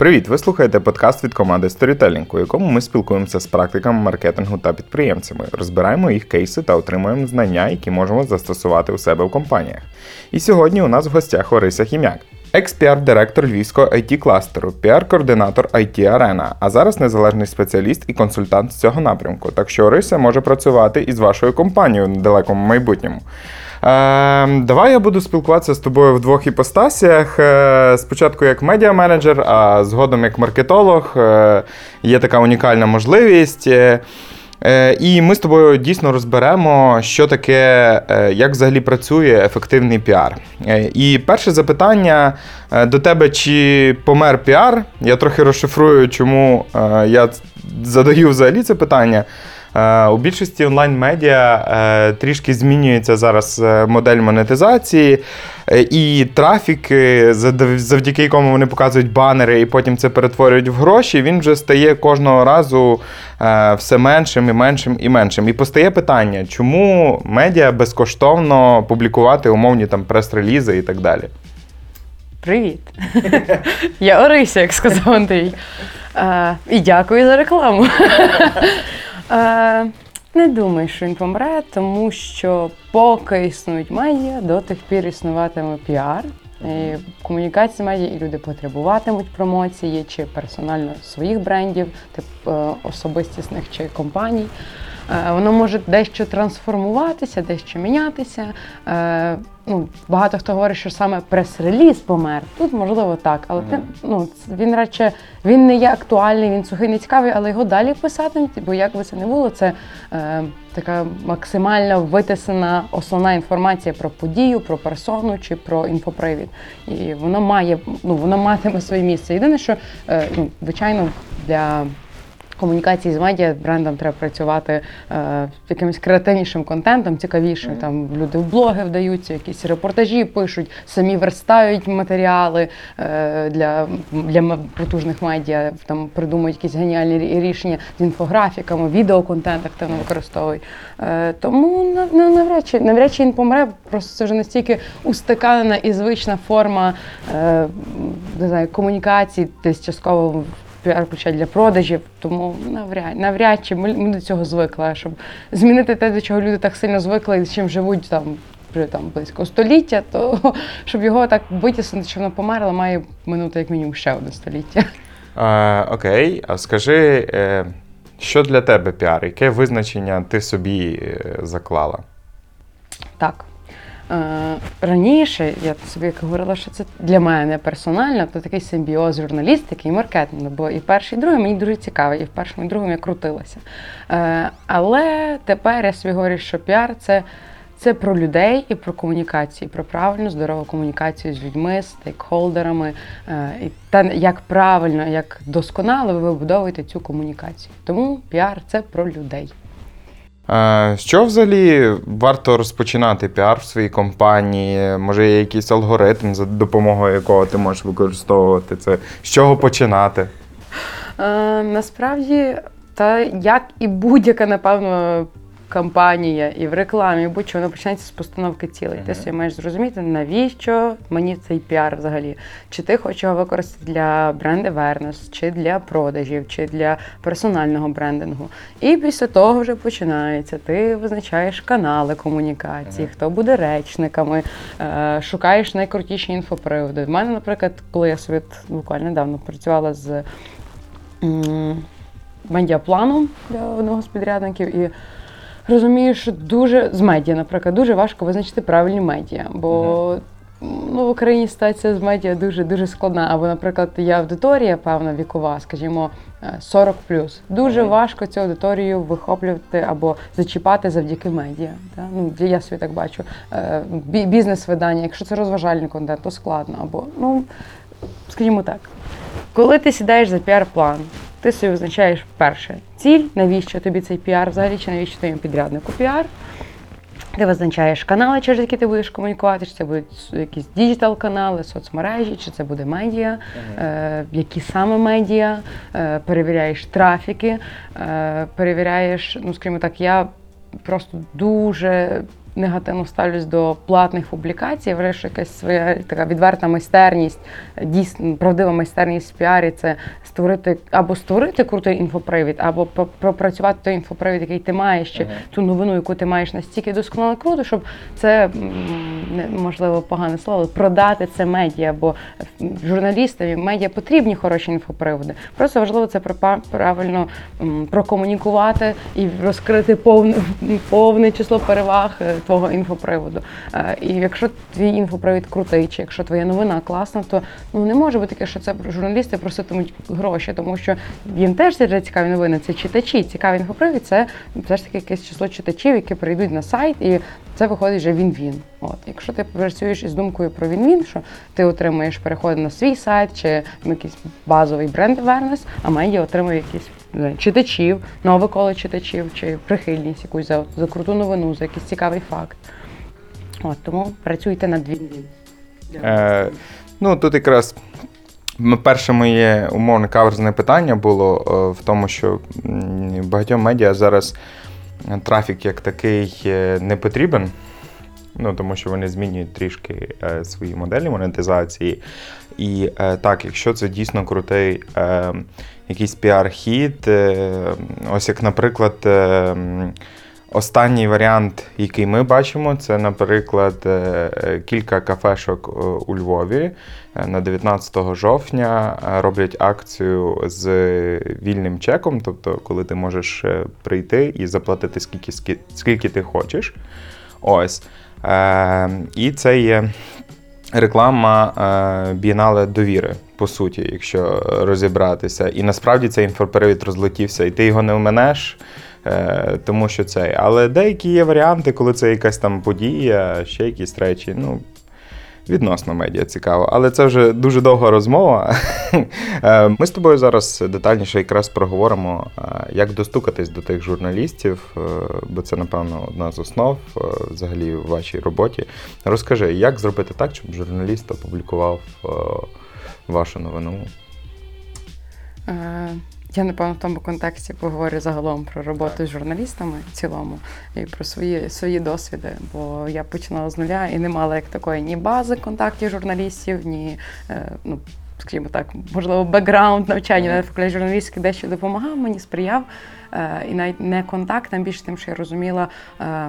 Привіт! Ви слухаєте подкаст від команди Storytelling, у якому ми спілкуємося з практиками маркетингу та підприємцями, розбираємо їх кейси та отримуємо знання, які можемо застосувати у себе в компаніях. І сьогодні у нас в гостях Орися Хім'як. Екс-PR-директор львівського IT кластеру PR-координатор IT Arena, а зараз незалежний спеціаліст і консультант з цього напрямку. Так що Орися може працювати із вашою компанією в недалекому майбутньому. Е, давай я буду спілкуватися з тобою в двох іпостасіях. Е, спочатку як медіа-менеджер, а згодом як маркетолог. Е, є така унікальна можливість. Е, І ми з тобою дійсно розберемо, що таке, як взагалі працює ефективний піар. І перше запитання до тебе: чи помер піар? Я трохи розшифрую, чому я задаю взагалі це питання. Е, У більшості онлайн-медіа е, трішки змінюється зараз е, модель монетизації, і трафік, завдяки якому вони показують банери і потім це перетворюють в гроші, він вже стає кожного разу все меншим і меншим і меншим. І постає питання, чому медіа безкоштовно публікувати умовні там прес-релізи і так далі. Привіт! Я Орися, як сказав Андрій. І дякую за рекламу. Е, не думаю, що він помре, тому що поки існують медіа, до тих пір існуватиме піар. І Комунікація медіа, і люди потребуватимуть промоції чи персонально своїх брендів, тип е, особистісних чи компаній. Е, Воно може дещо трансформуватися, дещо мінятися. Е, Ну, багато хто говорить, що саме прес-реліз помер. Тут можливо так, але ти, ну, він радше він не є актуальний, він сухий, не цікавий, але його далі писатимуть, бо як би це не було, це е, така максимально витисана основна інформація про подію, про персону чи про інфопривід. І воно має, ну воно матиме своє місце. Єдине, що е, ну, звичайно для комунікації з медіа брендам треба працювати е, якимось креативнішим контентом, цікавішим. Там люди в блоги вдаються, якісь репортажі пишуть, самі верстають матеріали е, для, для потужних медіа, там придумують якісь геніальні рішення з інфографіками, відеоконтент активно використовують. Е, тому ну, навряд чи навряд чи він помре. Просто це вже настільки устаканена і звична форма е, не знаю, комунікації, десь частково в піар-ключа для продажів, тому навряд, навряд чи ми, ми до цього звикли. Щоб змінити те, до чого люди так сильно звикли і з чим живуть там вже там близько століття, то щоб його так витіснити, що воно померло, має минути як мінімум ще одне століття. Е, окей, а скажи, е, що для тебе піар? Яке визначення ти собі е, заклала? Так. Е, раніше я собі говорила, що це для мене персонально, то такий симбіоз журналістики і маркетингу. Бо і перший, і другий мені дуже цікавий, і в першому, і другому я крутилася. Е, але тепер я собі говорю, що піар це, це про людей і про комунікацію, про правильну здорову комунікацію з людьми, стейкхолдерами, е, і та як правильно, як досконало ви вибудовуєте цю комунікацію. Тому піар це про людей. Чого взагалі варто розпочинати піар в своїй компанії? Може, є якийсь алгоритм, за допомогою якого ти можеш використовувати це? З чого починати? Е, насправді, та як і будь-яка, напевно, кампанія і в рекламі, будь-що воно починається з постановки цілей. Ти собі маєш зрозуміти, навіщо мені цей піар взагалі. Чи ти хочеш його використати для бренд awareness, чи для продажів, чи для персонального брендингу. І після того вже починається. Ти визначаєш канали комунікації, хто буде речниками, е, шукаєш найкрутіші інфоприводи. В мене, наприклад, коли я собі буквально недавно працювала з медіапланом для одного з підрядників і розумію, що дуже з медіа, наприклад, дуже важко визначити правильні медіа, бо ну, в Україні ситуація з медіа дуже дуже складна. Або, наприклад, є аудиторія, певна вікова, скажімо, е, 40 Дуже Мгм. важко цю аудиторію вихоплювати або зачіпати завдяки медіа. Та? Ну, я собі так бачу. Е, Бізнес-видання, якщо це розважальний контент, то складно. Або, ну, скажімо так, коли ти сідаєш за піар-план, ти собі визначаєш перше ціль, навіщо тобі цей піар взагалі, чи навіщо твоєму підряднику піар. Ти визначаєш канали, через які ти будеш комунікувати, чи це будуть якісь діджитал-канали, соцмережі, чи це буде медіа, е, які саме медіа, е, перевіряєш трафіки, е, перевіряєш, ну скажімо так, я просто дуже негативно ставлюсь до платних публікацій. Вважаю, що якась своя така відверта майстерність, дійсно правдива майстерність в піарі це створити або створити крутий інфопривід, або пропрацювати той інфопривід, який ти маєш, чи ту новину, яку ти маєш настільки досконало круто, щоб це можливо погане слово, продати це медіа, бо журналістам і медіа потрібні хороші інфоприводи. Просто важливо це правильно прокомунікувати і розкрити повне, повне число переваг е, твого інфоприводу. Е, І якщо твій інфопривід крутий, чи якщо твоя новина класна, то ну не може бути таке, що це журналісти проситимуть гроші, тому що їм теж це цікаві новини. Це читачі. Цікавий інфопривід це все ж таки якесь число читачів, які прийдуть на сайт, і це виходить вже він-він. От, якщо ти працюєш із думкою про він-він, що ти отримуєш переходи на свій сайт чи якийсь базовий бренд awareness, а медіа отримує якісь читачів, нове коло читачів, чи прихильність якусь за, за круту новину, за якийсь цікавий факт. От тому працюйте над він-він. Е, ну, тут якраз перше моє умовне каверзне питання було е, в тому, що багатьом медіа зараз трафік як такий е, не потрібен. Ну, тому що вони змінюють трішки е, свої моделі монетизації. І е, так, якщо це дійсно крутий е, якийсь піар-хід, е, ось як, наприклад, е, останній варіант, який ми бачимо, це, наприклад, е, е, кілька кафешок е, у Львові на 19 жовтня роблять акцію з вільним чеком, тобто, коли ти можеш прийти і заплатити скільки, скільки ти хочеш. Ось. І це є реклама е, бієнале довіри, по суті, якщо розібратися. І насправді цей інфоперевід розлетівся, і ти його не вминеш. Е, тому що це. Але деякі є варіанти, коли це якась там подія, ще якісь речі. Ну, відносно медіа цікаво. Але це вже дуже довга розмова. Е, Ми з тобою зараз детальніше якраз проговоримо, е, як достукатись до тих журналістів, бо це, напевно, одна з основ взагалі в вашій роботі. Розкажи, як зробити так, щоб журналіст опублікував вашу новину? Я напевно в тому контексті поговорю загалом про роботу з журналістами в цілому і про свої свої досвіди. Бо я починала з нуля і не мала як такої ні бази контактів журналістів, ні е, ну. Скажімо так, можливо, бекграунд навчання на факультеті журналістики дещо допомагав мені, сприяв. Е, і навіть не контакт, а більше тим, що я розуміла, е,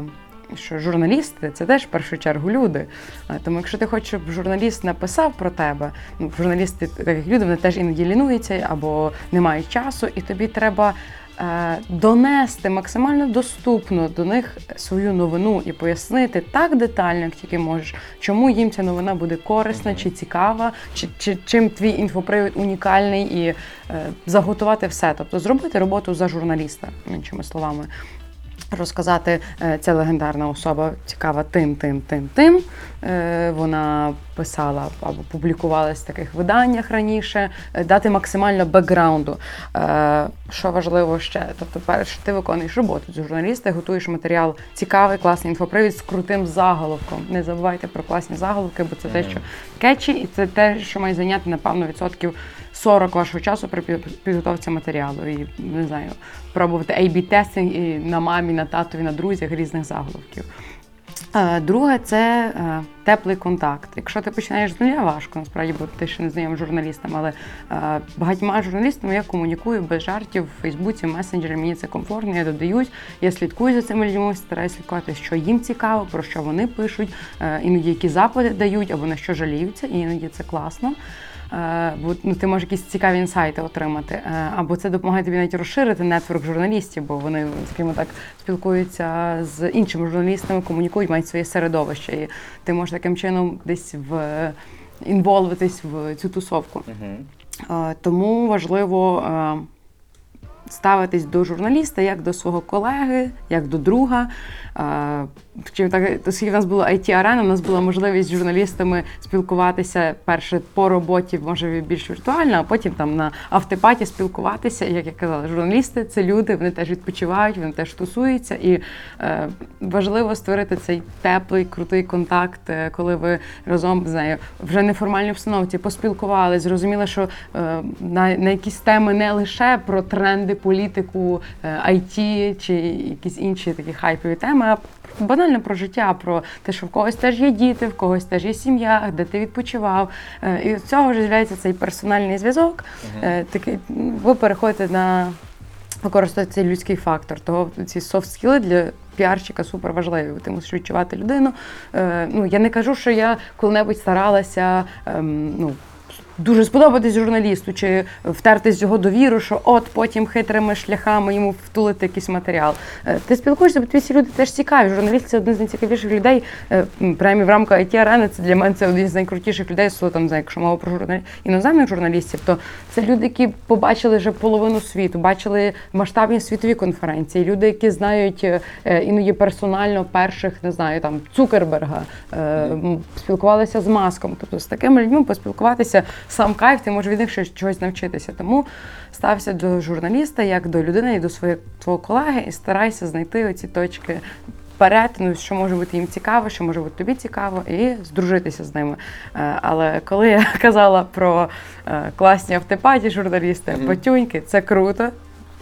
що журналісти це теж в першу чергу люди. Е, Тому якщо ти хочеш, щоб журналіст написав про тебе, ну журналісти, так як люди, вони теж іноді лінуються або не мають часу, і тобі треба. е, Донести максимально доступно до них свою новину і пояснити так детально, як тільки можеш, чому їм ця новина буде корисна чи цікава, чи, чи чим твій інфопривід унікальний, і е, заготувати все, тобто зробити роботу за журналіста, іншими словами розказати, е, ця легендарна особа цікава тим, тим, тим, тим. Е, Вона писала або публікувалась в таких виданнях раніше, е, дати максимально бекграунду. Що важливо ще? Тобто, перше, ти виконуєш роботу з журналіста, готуєш матеріал цікавий, класний інфопривід з крутим заголовком. Не забувайте про класні заголовки, бо це те, що кетчі, і це те, що має зайняти, напевно, відсотків 40 вашого часу при пі- підготовці матеріалу. І не знаю, пробувати A-B-тестинг і на мамі, на татові, на друзях різних заголовків. Е, Друге це е, теплий контакт. Якщо ти починаєш з нуля, важко, насправді, бо ти ще не знайомий журналістам, але е, багатьма журналістами я комунікую без жартів в Фейсбуці, в месенджері, мені це комфортно, я додають. Я слідкую за цими людьми, стараюся слідкувати, що їм цікаво, про що вони пишуть, іноді які запити дають або на що жаліються, і іноді це класно. Е, Бо ну, ти можеш якісь цікаві інсайти отримати. Е, Або це допомагає тобі навіть розширити нетворк журналістів, бо вони, скажімо так, спілкуються з іншими журналістами, комунікують, мають своє середовище. І ти можеш таким чином десь в інволвитись в цю тусовку. Е, Тому важливо ставитись до журналіста як до свого колеги, як до друга. Е, Чим так, оскільки в нас була it арена у нас була можливість з журналістами спілкуватися перше по роботі, може більш віртуально, а потім там на автопаті спілкуватися. Як я казала, журналісти це люди, вони теж відпочивають, вони теж тусуються. І е, важливо створити цей теплий, крутий контакт, е, коли ви разом не знаю, вже неформальній обстановці поспілкувалися, зрозуміли, що е, на, на якісь теми не лише про тренди, політику, е, IT чи якісь інші такі хайпові теми, банально про життя, про те, що в когось теж є діти, в когось теж є сім'я, де ти відпочивав. Е, І з цього вже з'являється цей персональний зв'язок. Е, Такий, ви переходите на використовувати цей людський фактор. Того ці софт-скіли для піарщика супер важливі. Ти мусиш відчувати людину. Е, ну, я не кажу, що я коли-небудь старалася. ем, ну, Дуже сподобатись журналісту чи втертись його довіру, що от потім хитрими шляхами йому втулити якийсь матеріал. Е, Ти спілкуєшся, бо тобі ці люди теж цікаві. Журналіст це один з найцікавіших людей. е, Принаймні в рамках it арени це для мене це один з найкрутіших людей. Там, якщо мова про журнал... іноземних журналістів, то це люди, які побачили вже половину світу, бачили масштабні світові конференції. Люди, які знають е, іноді персонально перших, не знаю, там Цукерберга, е, спілкувалися з маском. Тобто з такими людьми поспілкуватися сам кайф, ти можеш від них щось чогось навчитися. Тому стався до журналіста як до людини і до своєї твого колеги, і старайся знайти оці точки. Перетину, що може бути їм цікаво, що може бути тобі цікаво, і здружитися з ними. Е, Але коли я казала про е, класні автопаті журналісти, Мгм. потюньки, це круто.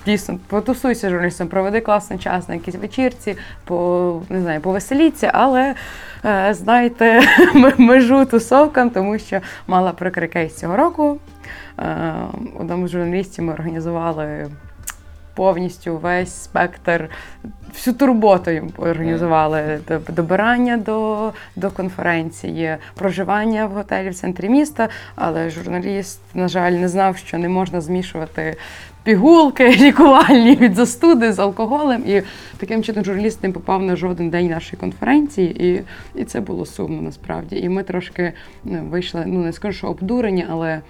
Дійсно, потусуйся з журналістом, проведи класний час на якійсь вечірці, по не знаю, повеселіться, але е, знайте межу тусовкам, тому що мала прикрий кейс цього року. Е, одному з журналістів ми організували повністю весь спектр, всю турботу їм організували добирання до, до конференції, проживання в готелі в центрі міста. Але журналіст, на жаль, не знав, що не можна змішувати пігулки лікувальні від застуди з алкоголем. І таким чином журналіст не попав на жоден день нашої конференції, і, і це було сумно насправді. І ми трошки ну, вийшли, ну не скажу, що обдурені, але.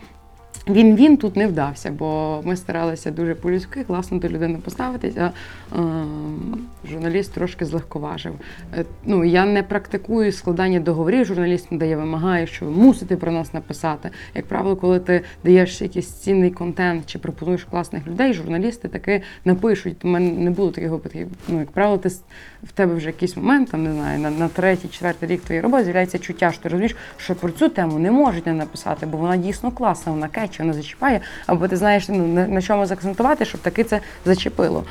Він він тут не вдався, бо ми старалися дуже по-людськи, класно до людини поставитись, а журналіст трошки злегковажив. Е, ну, я не практикую складання договорів, журналіст не дає, вимагає, що ви мусите про нас написати. Як правило, коли ти даєш якийсь цінний контент чи пропонуєш класних людей, журналісти таки напишуть. У мене не було таких випадків. Ну, як правило, ти в тебе вже якийсь момент, там не знаю, на, на третій, четвертий рік твоєї роботи з'являється чуття, що ти розумієш, що про цю тему не можуть не написати, бо вона дійсно класна, вона кече, вона зачіпає, або ти знаєш ну, на, на чому заакцентувати, щоб таки це зачепило.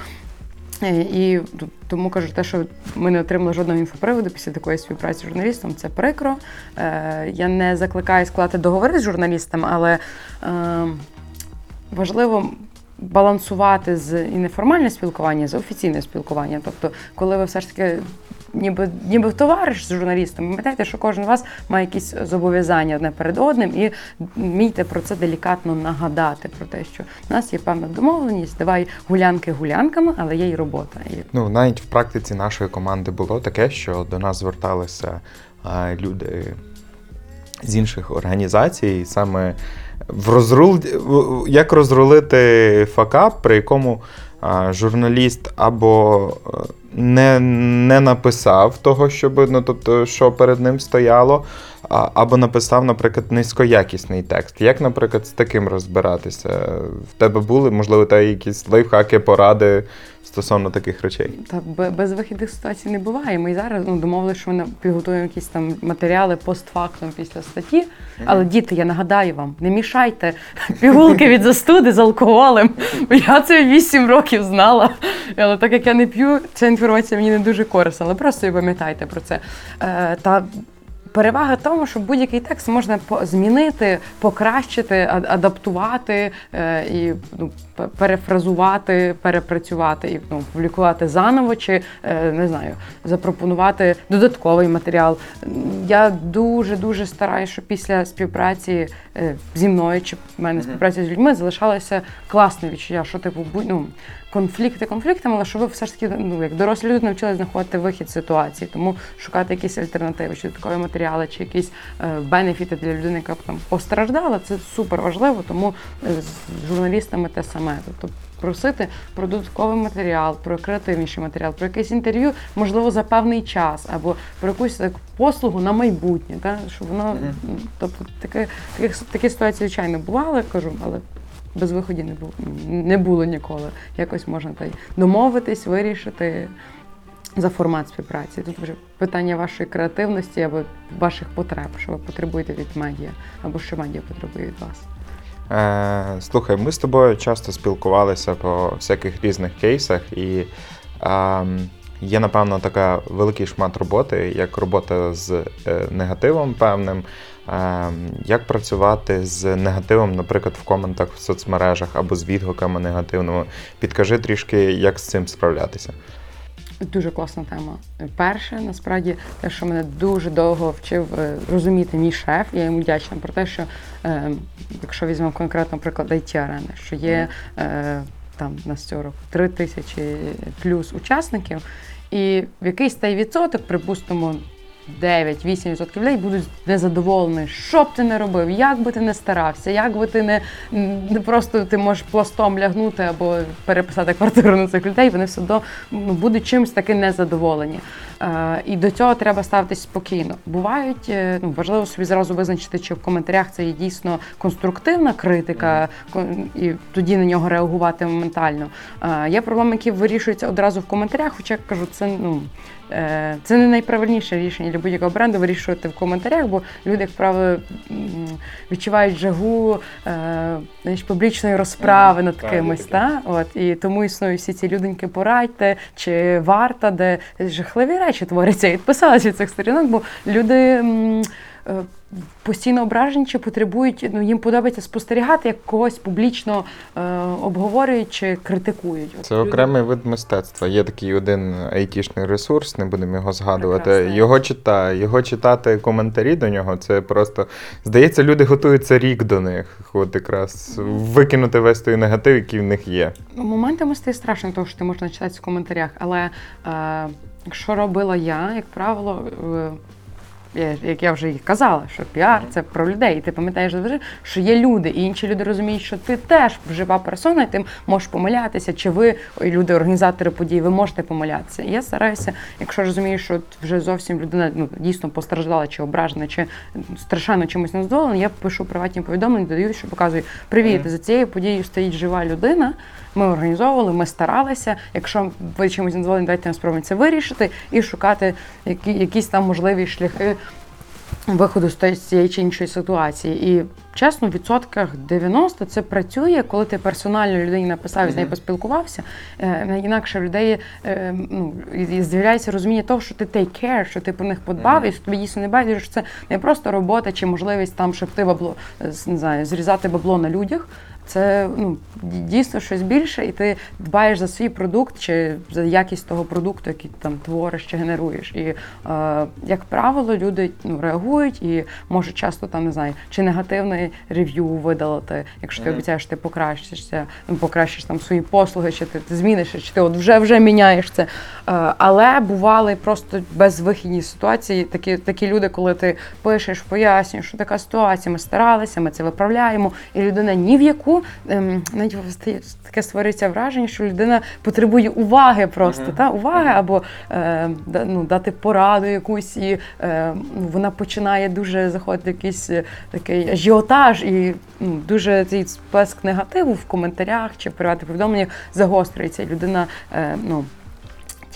Е, І тому кажу, те, що ми не отримали жодного інфоприводу після такої співпраці з журналістом, це прикро. Е, Я не закликаю складати договори з журналістом, але е, важливо балансувати з і неформальне спілкування, з офіційне спілкування. Тобто, коли ви все ж таки. Ніби, ніби товариш з журналістом, пам'ятайте, що кожен з вас має якісь зобов'язання одне перед одним, і вмійте про це делікатно нагадати про те, що в нас є певна домовленість, давай гулянки гулянками, але є й робота. Ну, навіть в практиці нашої команди було таке, що до нас зверталися а, люди з інших організацій, саме в розрул... як розрулити факап, при якому а, журналіст або е, не, не написав того, щоб, ну, тобто, що перед ним стояло, або написав, наприклад, низькоякісний текст. Як, наприклад, з таким розбиратися? В тебе були, можливо, та якісь лайфхаки, поради стосовно таких речей? та без вихідних ситуацій не буває. Ми зараз ну, домовилися, що ми підготуємо якісь там матеріали постфактум після статті. Але діти, я нагадаю вам, не мішайте пігулки від застуди з алкоголем. Я це 8 років знала. Але так як я не п'ю, ця інформація мені не дуже корисна. Але просто і пам'ятайте про це. Е, Та Перевага в тому, що будь-який текст можна змінити, покращити, адаптувати е, і ну, перефразувати, перепрацювати і ну, публікувати заново, чи е, не знаю, запропонувати додатковий матеріал. Я дуже дуже стараюся, щоб після співпраці е, зі мною чи в мене співпраці з людьми залишалося класне відчуття, що типу будь- ну, конфлікти конфліктами, але що ви все ж таки ну, як дорослі люди навчилися знаходити вихід з ситуації, тому шукати якісь альтернативи, чи додаткові матеріали, чи якісь е, бенефіти для людини, яка б там постраждала, це супер важливо, тому е, з журналістами те саме. Тобто просити про додатковий матеріал, про креативніший матеріал, про якесь інтерв'ю, можливо, за певний час, або про якусь так, послугу на майбутнє, та, щоб воно, тобто таке, таких, такі ситуації, звичайно, бували, кажу, але без виходів не було, не було ніколи. Якось можна та й домовитись, вирішити за формат співпраці. Тут вже питання вашої креативності або ваших потреб, що ви потребуєте від медіа, або що медіа потребує від вас. Е, слухай, ми з тобою часто спілкувалися по всяких різних кейсах, і ем, Є, напевно, така великий шмат роботи, як робота з е, негативом певним. Е, Як працювати з негативом, наприклад, в коментах в соцмережах або з відгуками негативними. Підкажи трішки, як з цим справлятися. Дуже класна тема. Перше, насправді, те, що мене дуже довго вчив е, розуміти мій шеф, я йому вдячна про те, що е, якщо візьмемо конкретно приклад it арени що є е, там на року 3 тисячі плюс учасників, і в якийсь той відсоток, припустимо. 9-8% людей будуть незадоволені, що б ти не робив, як би ти не старався, як би ти не, не просто ти можеш пластом лягнути або переписати квартиру на цих людей, вони все одно ну, будуть чимось таки незадоволені. Е, і до цього треба ставитись спокійно. Бувають, е, ну важливо собі зразу визначити, чи в коментарях це є дійсно конструктивна критика, і тоді на нього реагувати моментально. Е, є проблеми, які вирішуються одразу в коментарях, хоча я кажу, це ну. Е, Це не найправильніше рішення для будь-якого бренду вирішувати в коментарях, бо люди, як правило, відчувають жагу е, знаєш, публічної розправи над Так, кимось. Та? От, і тому існують всі ці люденьки порадьте чи варта, де жахливі речі творяться. І відписалася від цих сторінок, бо люди. Е, Постійно ображені чи потребують, ну їм подобається спостерігати, як когось публічно е, обговорюють чи критикують. Це окремий вид мистецтва. Є такий один айтішний ресурс, не будемо його згадувати. Прекрасний. Його читає, його читати коментарі до нього. Це просто здається, люди готуються рік до них. От якраз викинути весь той негатив, який в них є. Ну, Моментами стає страшно, того, що ти можна читати в коментарях. Але е, що робила я, як правило, е, як я вже і казала, що піар це про людей. І ти пам'ятаєш завжди, що є люди, і інші люди розуміють, що ти теж жива персона, і ти можеш помилятися, чи ви, люди, організатори подій, ви можете помилятися. І я стараюся, якщо розумію, що вже зовсім людина ну, дійсно постраждала, чи ображена, чи страшенно чимось незадоволена, я пишу приватні повідомлення, додаю, що показую привіт, за цією подією стоїть жива людина. Ми організовували, ми старалися. Якщо ви чимось незадоволені, давайте ми спробуємо це вирішити і шукати які, якісь там можливі шляхи виходу з цієї чи іншої ситуації. І чесно, в відсотках 90 це працює, коли ти персонально людині написав і з нею поспілкувався. Е, інакше в людей е, ну, з'являється розуміння того, що ти take care, що ти про них подбав, і тобі дійсно не байдуже, що це не просто робота чи можливість там шепти бабло, не знаю, зрізати бабло на людях. Це ну дійсно щось більше, і ти дбаєш за свій продукт чи за якість того продукту, який ти там твориш чи генеруєш. І е, як правило, люди ну, реагують і можуть часто там не знаю, чи негативне рев'ю видалити, якщо ти обіцяєш, ти покращишся, ну, покращиш там свої послуги, чи ти, ти зміниш, чи ти от вже вже міняєш це. Е, але бували просто безвихідні ситуації. Такі такі люди, коли ти пишеш, пояснюєш, що така ситуація, ми старалися, ми це виправляємо, і людина ні в яку ем, навіть таке створюється враження, що людина потребує уваги просто Мгм. та уваги, або е, ну, дати пораду якусь, і е, ну, вона починає дуже заходити в якийсь е, такий ажіотаж, і ну, дуже цей сплеск негативу в коментарях чи в приватних повідомленнях загострюється. І людина е, ну,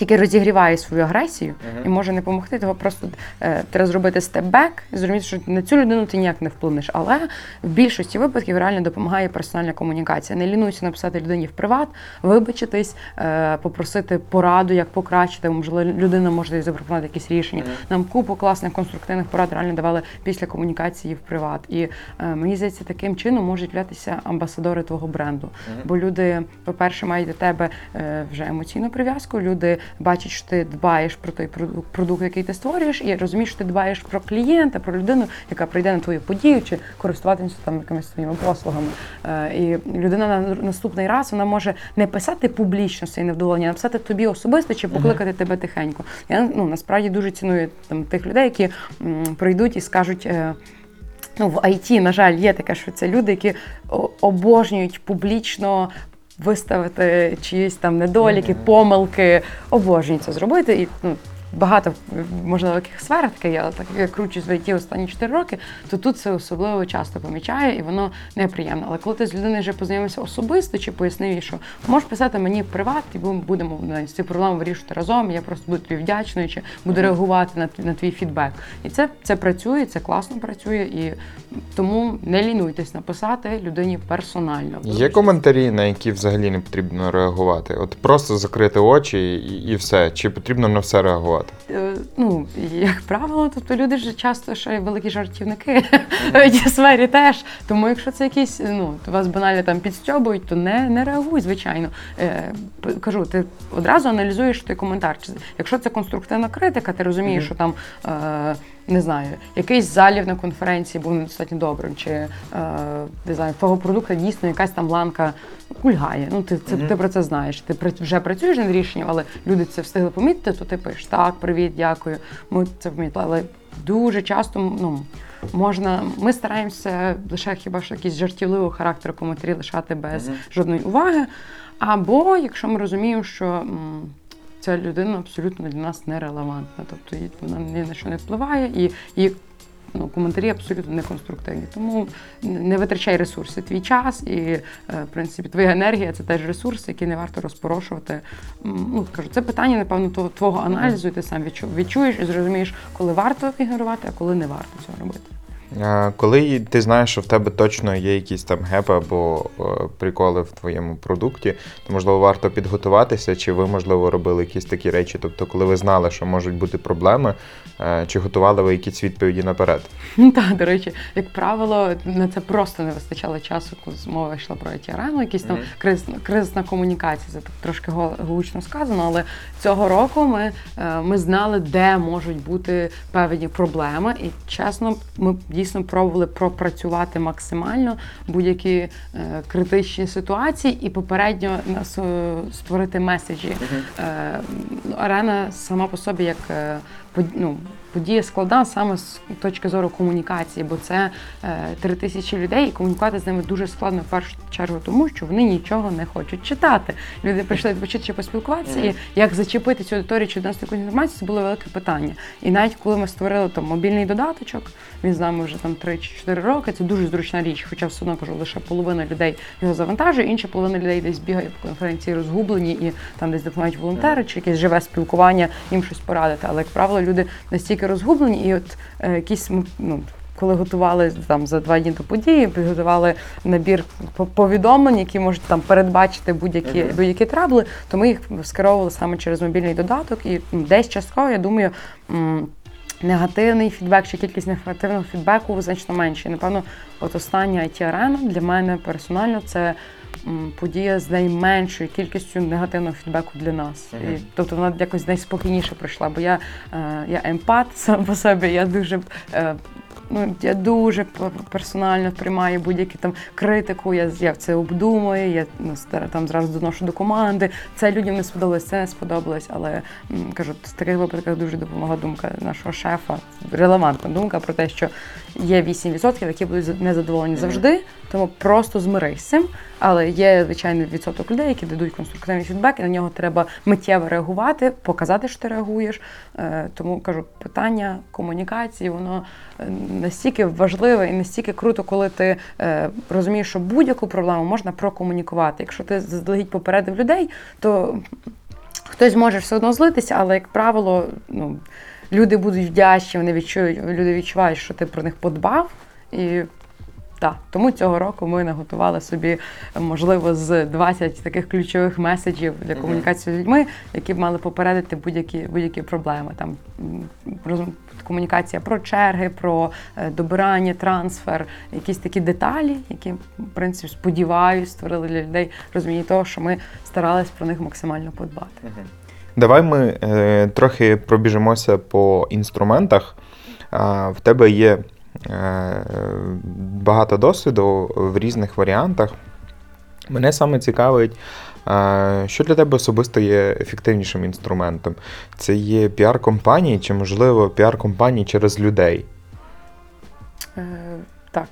тільки розігріває свою агресію і може не допомогти. Того просто е, треба зробити степ-бек і зрозуміти, що на цю людину ти ніяк не вплинеш. Але в більшості випадків реально допомагає персональна комунікація. Не лінуйся написати людині в приват, вибачитись, е, попросити пораду, як покращити. Можливо, людина може запропонувати якісь рішення. Нам купу класних конструктивних порад реально давали після комунікації в приват. І е, мені здається, таким чином можуть являтися амбасадори твого бренду. Бо люди, по-перше, мають до тебе е, вже емоційну прив'язку. Люди бачать, що ти дбаєш про той продукт, продукт, який ти створюєш, і розумієш, що ти дбаєш про клієнта, про людину, яка прийде на твою подію чи користуватися там якимись своїми послугами. Е, і людина на наступний раз вона може не писати публічно своє невдоволення, а написати тобі особисто чи покликати тебе тихенько. Я ну насправді дуже ціную там тих людей, які м, прийдуть і скажуть. Е, Ну, в IT, на жаль, є таке, що це люди, які обожнюють публічно виставити чиїсь там недоліки, помилки, Обожнюю це зробити. І ну, багато можливо яких сферах таке але так як я кручусь в IT останні 4 роки, то тут це особливо часто помічаю, і воно неприємно. Але коли ти з людиною вже познайомився особисто чи пояснив їй, що можеш писати мені в приват, і ми будемо ну, ці проблеми вирішувати разом. Я просто буду тобі вдячною, чи буду реагувати на, твій- на твій фідбек. І це, це працює, це класно працює. І Тому не лінуйтесь написати людині персонально. Є коментарі, на які взагалі не потрібно реагувати. От просто закрити очі і, і все. Чи потрібно на все реагувати? Е, Ну, як правило, тобто люди ж часто ще великі жартівники в цій сфері теж. Тому якщо це якісь, ну, вас банально там підстьобують, то не, не реагуй, звичайно. Е, кажу, ти одразу аналізуєш той коментар. Якщо це конструктивна критика, ти розумієш, що там. Е, не знаю, якийсь залів на конференції був недостатньо добрим, чи е, не знаю, твого продукту дійсно якась там ланка кульгає. Ну, ти, це, ти про це знаєш. Ти вже працюєш над рішенням, але люди це встигли помітити, то ти пишеш так, привіт, дякую. Ми це помітили. Але дуже часто ну, можна. Ми стараємося лише хіба що якісь жартівливого характеру коментарі лишати без жодної уваги. Або якщо ми розуміємо, що. Ця людина абсолютно для нас нерелевантна, тобто вона ні на що не впливає, і її ну, коментарі абсолютно неконструктивні. Тому не витрачай ресурси, твій час і, е, в принципі, твоя енергія це теж ресурси, які не варто розпорошувати. Ну, кажу, це питання, напевно, того- твого аналізу, і ти сам відчу- відчуєш і зрозумієш, коли варто ігнорувати, а коли не варто цього робити. Коли ти знаєш, що в тебе точно є якісь там гепи або е, приколи в твоєму продукті, то можливо варто підготуватися, чи ви, можливо, робили якісь такі речі. Тобто, коли ви знали, що можуть бути проблеми, е, чи готували ви якісь відповіді наперед? Так, до речі, як правило, на це просто не вистачало часу, коли мова йшла про IT-арену, якісь там кризисна, комунікація, це так трошки гучно сказано, але цього року ми, е, ми знали, де можуть бути певні проблеми, і чесно, ми дійсно пробували пропрацювати максимально будь-які е, критичні ситуації і попередньо нас е, створити меседжі. Е, ну, арена сама по собі як е, ну, подія складна саме з точки зору комунікації, бо це е, три тисячі людей, і комунікувати з ними дуже складно в першу чергу, тому що вони нічого не хочуть читати. Люди прийшли відпочити чи поспілкуватися, і як зачепити цю аудиторію чи донести якусь інформацію, це було велике питання. І навіть коли ми створили там мобільний додаточок, він з нами вже там 3 чи 4 роки. Це дуже зручна річ, хоча все одно кажу, лише половина людей його завантажує, інша половина людей десь бігає по конференції розгублені і там десь допомагають волонтери чи якесь живе спілкування, їм щось порадити. Але як правило, люди настільки розгублені, і от е, якісь ну. Коли готували там за два дні до події, підготували набір повідомлень, які можуть там передбачити будь-які будь-які трабли, то ми їх скеровували саме через мобільний додаток. І десь частково, я думаю, негативний фідбек чи кількість негативного фідбеку значно менше. І, напевно, от остання it арена для мене персонально це подія з найменшою кількістю негативного фідбеку для нас. І, тобто вона якось найспокійніше пройшла, бо я, е, я емпат сам по собі, я дуже. Е, Ну, я дуже персонально приймаю будь-які там критику, я, я це обдумую, я ну, там зразу доношу до команди. Це людям не сподобалось, це не сподобалось. Але м, кажу, в таких випадках дуже допомогла думка нашого шефа. Релевантна думка про те, що є 8%, які будуть незадоволені завжди, тому просто змирись з цим. Але є звичайний відсоток людей, які дадуть конструктивний фідбек, і на нього треба миттєво реагувати, показати, що ти реагуєш. Е, Тому кажу, питання комунікації, воно е, настільки важливе і настільки круто, коли ти е, розумієш, що будь-яку проблему можна прокомунікувати. Якщо ти заздалегідь попередив людей, то хтось може все одно злитися, але як правило, ну люди будуть вдячні, вони відчують, люди відчувають, що ти про них подбав. І так, тому цього року ми наготували собі, можливо, з 20 таких ключових меседжів для комунікації з людьми, які б мали попередити будь-які будь-які проблеми. Там м, роз- комунікація про черги, про е, добирання, трансфер, якісь такі деталі, які, в принципі, сподіваюсь, створили для людей розуміння того, що ми старались про них максимально подбати. Давай ми е, трохи пробіжимося по інструментах. В тебе є е, багато досвіду в різних варіантах. Мене саме цікавить, е, що для тебе особисто є ефективнішим інструментом? Це є піар-компанії чи, можливо, піар-компанії через людей? Е, так.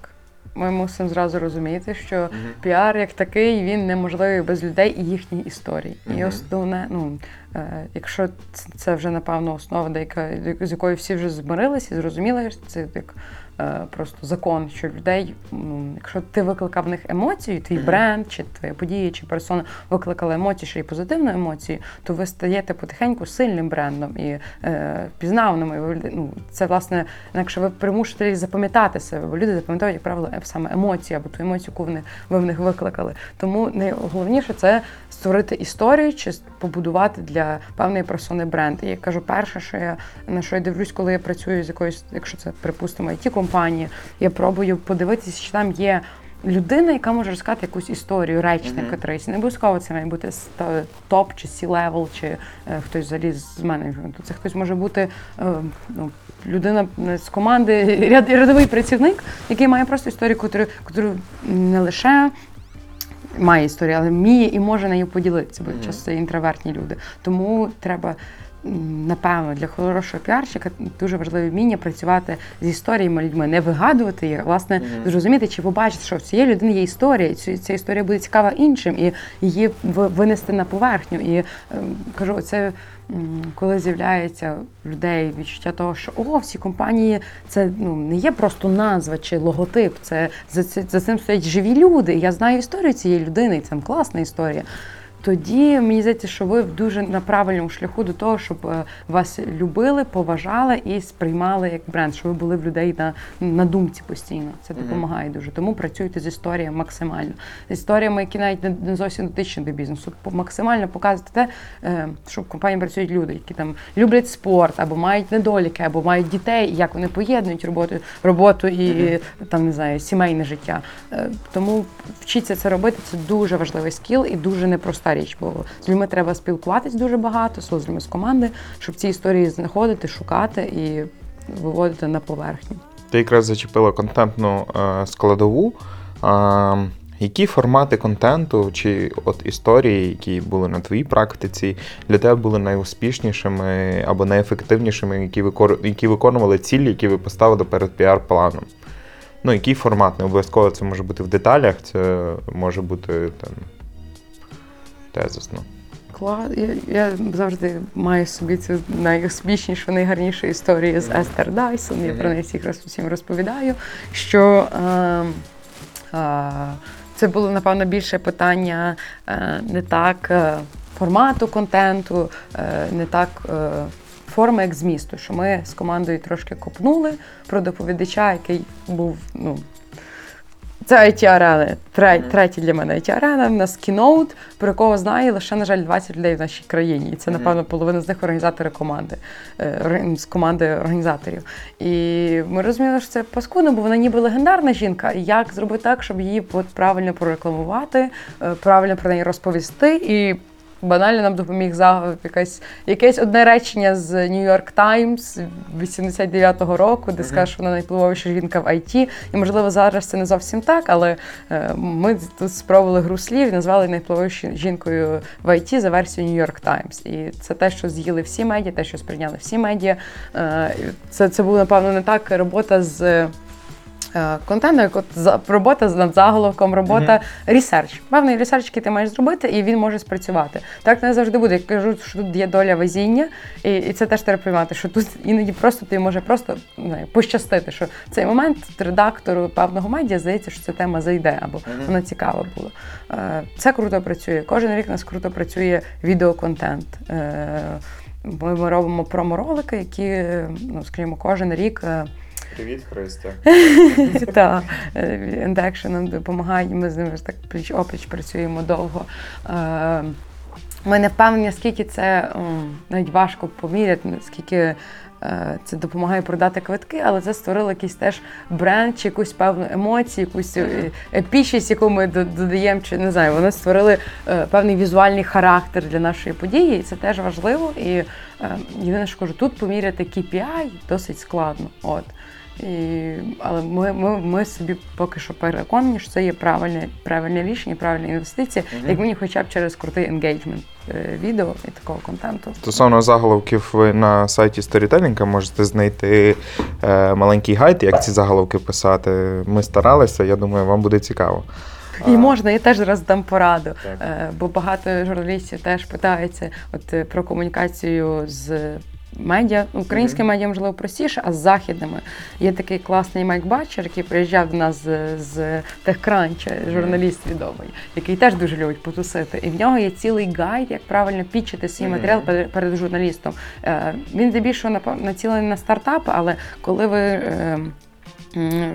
Ми мусимо зразу розуміти, що піар як такий він неможливий без людей і їхніх історій. І Мгм. основне, ну е, якщо це вже напевно основа, деяка з якою всі вже змирилися і зрозуміли, що це як е, просто закон, що людей, ну, якщо ти викликав в них емоцію, твій бренд, чи твоя подія, чи персона викликала емоцію, ще й позитивну емоцію, то ви стаєте потихеньку сильним брендом і е, пізнавним. І ви, ну, це власне, якщо ви примушуєте їх запам'ятати себе, бо люди запам'ятають, як правило, е- саме емоції або ту емоцію, яку вони, ви в них викликали. Тому найголовніше це створити історію чи побудувати для певної персони бренд. І я кажу, перше, що я на що я дивлюсь, коли я працюю з якоюсь, якщо це припустимо, IT компанії, я пробую подивитися, чи там є. Людина, яка може розказати якусь історію, речник Мгм. котрийсь. Не обов'язково це має бути ста- топ чи C-level, чи е, хтось взагалі з менеджменту. Це хтось може бути е, ну, людина з команди, ряд, рядовий працівник, який має просто історію, котру, котру не лише має історію, але вміє і може нею поділитися, бо Мгм. часто це інтровертні люди. Тому треба. Напевно, для хорошого піарщика дуже важливе вміння працювати з історіями людьми, не вигадувати їх, власне Мгм. зрозуміти, чи побачити, що в цієї людини є історія, і ця історія буде цікава іншим, і її винести на поверхню. І ем, кажу, це коли з'являється людей відчуття того, що о, всі компанії це ну не є просто назва чи логотип. Це за, за цим стоять живі люди. Я знаю історію цієї людини, і це класна історія. Тоді мені здається, що ви дуже на правильному шляху до того, щоб е, вас любили, поважали і сприймали як бренд, щоб ви були в людей на, на думці постійно. Це допомагає дуже. Тому працюйте з історіями максимально. З історіями, які навіть не, не зовсім дотичні до бізнесу. Максимально показувати те, е, що в компанії працюють люди, які там люблять спорт, або мають недоліки, або мають дітей, як вони поєднують роботу, роботу і там не знаю, сімейне життя. Е, Тому вчіться це робити. Це дуже важливий скіл і дуже непроста річ, бо з людьми треба спілкуватись дуже багато, людьми з команди, щоб ці історії знаходити, шукати і виводити на поверхню. Ти якраз зачепила контентну е, складову. Які формати контенту чи от історії, які були на твоїй практиці, для тебе були найуспішнішими або найефективнішими, які, викор... які виконували цілі, які ви поставили перед піар-планом? Ну, який формат? Не обов'язково це може бути в деталях, це може бути там тезисно. Клас. Я, я завжди маю собі цю найуспішнішу, найгарнішу історію з Естер Дайсон. Я про неї всіх роз- всім розповідаю. Що е, е, це було, напевно, більше питання е, не так е, формату контенту, е, не так. Е, Форми як змісту, що ми з командою трошки копнули про доповідача, який був ну, це IT арена. Третій, для мене IT арена. У нас кіноут, про якого знає лише, на жаль, 20 людей в нашій країні. І це, напевно, половина з них організатори команди, е, з команди організаторів. І ми розуміли, що це паскудно, бо вона ніби легендарна жінка. І як зробити так, щоб її правильно прорекламувати, е, правильно про неї розповісти і. Банально нам допоміг за якесь, якесь одне речення з New York Times 89-го року, де скаже, що вона найвпливовіша жінка в IT. І можливо зараз це не зовсім так, але е, ми тут спробували гру слів і назвали її найвпливовішою жінкою в IT за версією New York Times. І це те, що з'їли всі медіа, те, що сприйняли всі медіа. Е, Це, це була, напевно, не так робота з. Е, Контенту, як от за- робота над заголовком, робота research. Певний ресерч, який ти маєш зробити, і він може спрацювати. Так не завжди буде. Я кажу, що тут є доля везіння, і, і це теж треба приймати. Що тут іноді просто ти може просто не знаю, пощастити, що в цей момент редактору певного медіа здається, що ця тема зайде, або вона цікава була. Е, Це круто працює. Кожен рік у нас круто працює відеоконтент. Е, Ми ми робимо проморолики, які, е, ну скажімо, кожен рік. е, Привіт, Христя. та індекшн нам допомагає, ми з ними так пліч опліч працюємо довго. Е, Ми не впевнені, наскільки це навіть важко поміряти, наскільки е, це допомагає продати квитки, але це створило якийсь теж бренд чи якусь певну емоцію, якусь е, епічність, яку ми додаємо, чи не знаю, вони створили е, певний візуальний характер для нашої події, і це теж важливо. І е, єдине, що кажу, тут поміряти KPI досить складно. От. І, але ми, ми, ми собі поки що переконані, що це є правильне, правильне рішення, правильна інвестиція, Мгм. як мені хоча б через крутий енгейджмент відео і такого контенту. Стосовно заголовків, ви на сайті Storytelling можете знайти е, маленький гайд, як ці заголовки писати. Ми старалися, я думаю, вам буде цікаво. І можна, я теж зараз дам пораду, Так. е, бо багато журналістів теж питаються от, е, про комунікацію з медіа, українське медіа можливо простіше, а з західними є такий класний Майк Батчер, який приїжджав до нас з, з Техкранча, журналіст відомий, який теж дуже любить потусити. І в нього є цілий гайд, як правильно пічити свій матеріал перед, перед журналістом. Е, він здебільшого націлений на стартапи, але коли ви.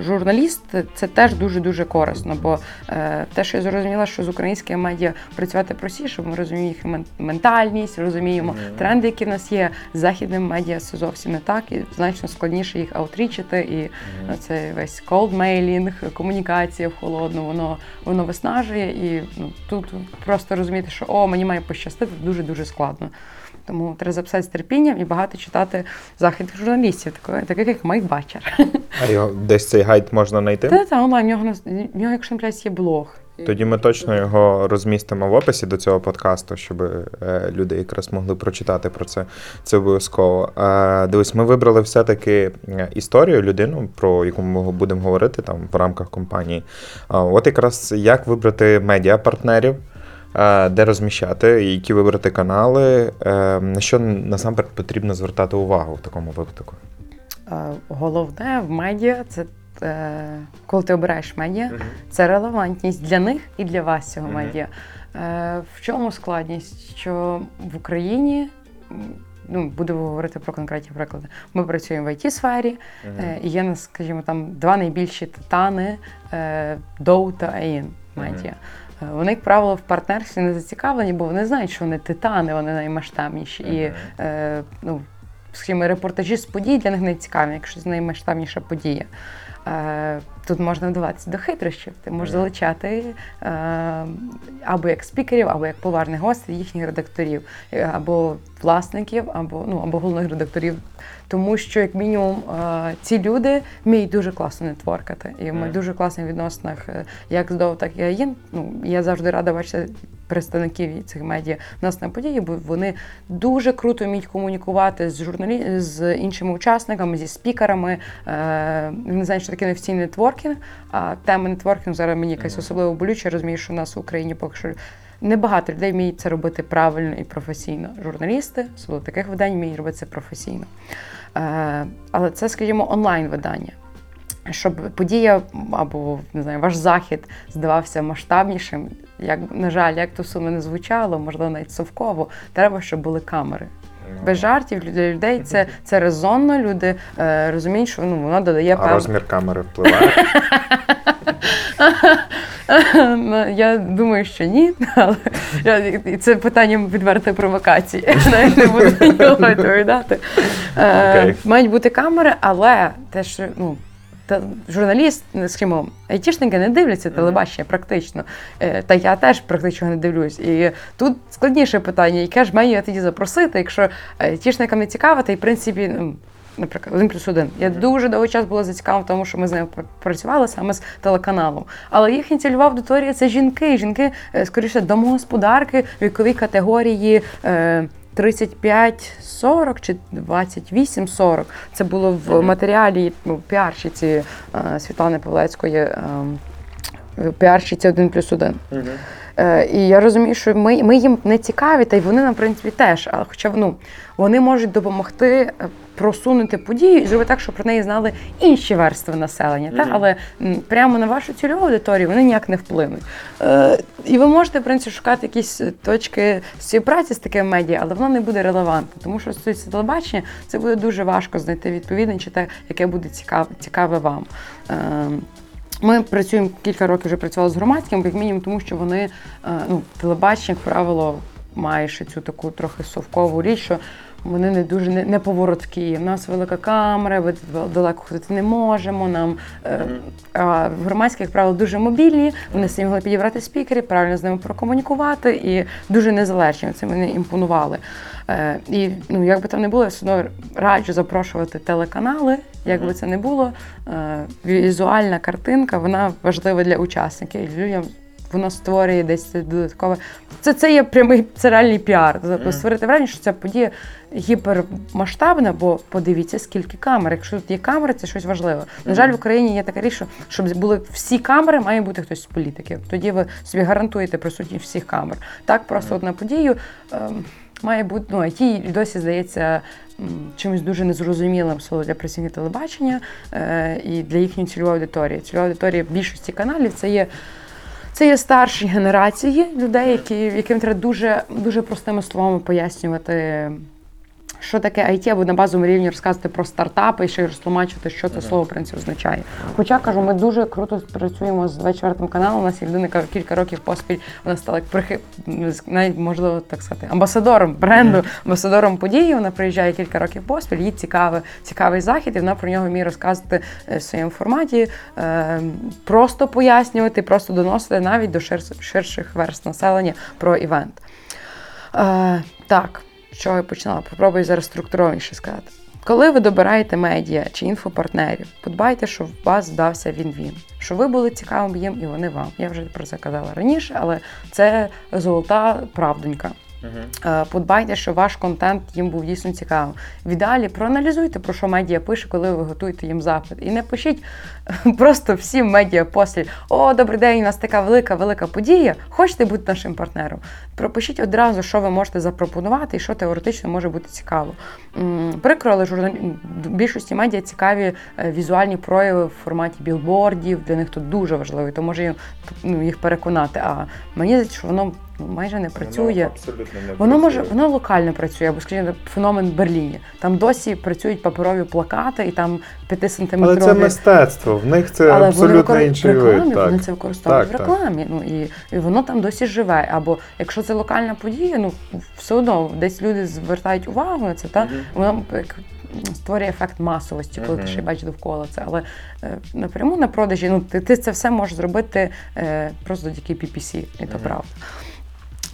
Журналіст це теж дуже дуже корисно, бо е, те, що я зрозуміла, що з українськими медіа працювати простіше, бо ми розуміємо їх ментальність, розуміємо Мгм. тренди, які в нас є. З західними медіа це зовсім не так, і значно складніше їх аутрічити. І це весь колдмейлінг, комунікація в холодну, воно воно виснажує. І ну, тут просто розуміти, що о, мені має пощастити, дуже дуже складно. Тому треба записати з терпінням і багато читати західних журналістів, таких, як Майк Бачер. А його десь цей гайд можна знайти? Та та онлайн в нього в нього, якщо не є блог. Тоді ми точно його розмістимо в описі до цього подкасту, щоб е, люди якраз могли прочитати про це. Це обов'язково. Дивись, ми вибрали все-таки е, історію людину, про яку ми будемо говорити там в рамках компанії. От якраз як вибрати медіапартнерів, е, де розміщати, які вибрати канали, е, на що насамперед потрібно звертати увагу в такому випадку. Е, Головне в медіа це е, коли ти обираєш медіа, це релевантність для них і для вас цього медіа. Е, В чому складність? Що в Україні. Ну, будемо говорити про конкретні приклади. Ми працюємо в it сфері е, і є, нас, скажімо, там два найбільші титани е, Dow та AIN медіа. Е, Вони, як правило, в партнерстві не зацікавлені, бо вони знають, що вони титани, вони наймасштабніші. І е, ну, скажімо, репортажі з подій для них не цікаві, якщо це наймасштабніша подія. Е, Тут можна вдаватися до хитрощів. Ти можеш Мгм. залучати е, або як спікерів, або як поважних гостей їхніх редакторів, е, або власників, або ну або головних редакторів. Тому що, як мінімум, е, ці люди вміють дуже класно нетворкати. І ми Мгм. дуже класних відносинах, е, як з ДОВ, так і АїН. Ну я завжди рада бачити представників цих медіа в нас на події, бо вони дуже круто вміють комунікувати з журналі... з іншими учасниками, зі спікерами. Е, не знаю, що таке неофіційний нетворкінг, а тема нетворкінгу зараз мені якась особливо болюча. Розумію, що в нас в Україні поки що. Небагато людей вміють це робити правильно і професійно. Журналісти, особливо таких видань, вміють робити це професійно. Е, але це, скажімо, онлайн-видання. Щоб подія або не знаю, ваш захід здавався масштабнішим, як на жаль, як то сумно не звучало, можливо, навіть совково, треба, щоб були камери. Без жартів для людей це, це резонно. Люди е, розуміють, що ну воно додає А пев... розмір камери впливає. Я думаю, що ні, але це питання відвертої провокації. Я навіть не буду на нього відповідати. Е, Окей. Мають бути камери, але те, що ну. Та журналіст, скажімо, айтішники не дивляться телебачення практично. Е, Та я теж практично не дивлюсь. І тут складніше питання, яке ж медіа тоді запросити, якщо айтішникам не цікаво, та й в принципі, ну, наприклад, один плюс один. Я дуже довгий час була зацікавлена в тому, що ми з ними працювали саме з телеканалом. Але їхня цільова аудиторія це жінки. Жінки, е, скоріше, домогосподарки віковій категорії. е, 35-40 чи 28-40. Це було в Мгм. матеріалі ну, піарщиці е, Світлани Павлецької. е, Піарщиці 1 плюс 1. Е, і я розумію, що ми, ми їм не цікаві, та й вони нам, в принципі, теж. Але хоча ну, вони можуть допомогти е, просунути подію і зробити так, щоб про неї знали інші верстви населення. Та? Але м, прямо на вашу цільову аудиторію вони ніяк не вплинуть. Е, і ви можете, в принципі, шукати якісь е, точки співпраці з такими медіа, але воно не буде релевантне. Тому що стосується телебачення, це буде дуже важко знайти відповідне чи те, яке буде цікаве, цікаве вам. Е, ми працюємо кілька років вже працювали з громадським, як мінімум, тому що вони е, ну, телебачення, як правило, має ще цю таку трохи совкову річ, що вони не дуже не, не повороткі. У нас велика камера, ви далеко ходити не можемо. Нам е, а громадські, як правило, дуже мобільні. Вони самі могли підібрати спікерів, правильно з ними прокомунікувати і дуже незалежні. Це мене імпонували. Е, і ну, як би там не було, я все одно раджу запрошувати телеканали. Як би це не було, е, візуальна картинка вона важлива для учасників. Людям воно створює десь це додаткове. Це, це є прямий це реальний піар. Тобто створити враження, що ця подія гіпермасштабна, бо подивіться, скільки камер. Якщо тут є камери, це щось важливе. На жаль, в Україні є така річ, що щоб були всі камери, має бути хтось з політиків. Тоді ви собі гарантуєте присутність всіх камер. Так, просто от на подію. ем, має бути ну, IT досі здається чимось дуже незрозумілим слово для працівників телебачення е, і для їхньої цільової аудиторії. Цільова аудиторія більшості каналів це є. Це є старші генерації людей, які, яким треба дуже, дуже простими словами пояснювати, що таке IT, або на базовому рівні розказувати про стартапи і ще й розтлумачувати, що це слово в принципі означає. Хоча кажу, ми дуже круто працюємо з 24 каналом. У нас є людина, яка кілька років поспіль вона стала прихи... навіть можливо так сказати, амбасадором бренду, амбасадором події. Вона приїжджає кілька років поспіль. Їй цікавий, цікавий захід, і вона про нього вміє розказувати е, в своєму форматі, е, просто пояснювати, просто доносити навіть до ширших верст населення про івент. Е, так, з чого я починала? Попробую зараз структурованіше сказати. Коли ви добираєте медіа чи інфопартнерів, подбайте, щоб вас вдався він-він, що ви були цікавим їм і вони вам. Я вже про це казала раніше, але це золота правдонька. Е, Подбайте, що ваш контент їм був дійсно цікавим. В ідеалі проаналізуйте, про що медіа пише, коли ви готуєте їм запит. І не пишіть просто всім медіа послі. О, добрий день, у нас така велика, велика подія. Хочете бути нашим партнером? Пропишіть одразу, що ви можете запропонувати і що теоретично може бути цікаво. Прикро, але журналі... більшості медіа цікаві е, візуальні прояви в форматі білбордів. Для них тут дуже важливо, то може ну, їх переконати. А мені здається, що воно ну, майже не працює. абсолютно не Воно може воно локально працює, або скажімо, феномен в Берліні. Там досі працюють паперові плакати і там 5 Але сантиметрові. це мистецтво, в них це Але абсолютно вони викор- інший рекламі, вид. Так. вони це використовують Так, в так. рекламі. Ну і, і воно там досі живе. Або якщо це локальна подія, ну все одно десь люди звертають увагу на це, та воно як створює ефект масовості, коли ти Мгм. ще бачиш довкола це. Але е, напряму на продажі, ну ти, ти це все можеш зробити е, просто завдяки PPC, і то Мгм. правда.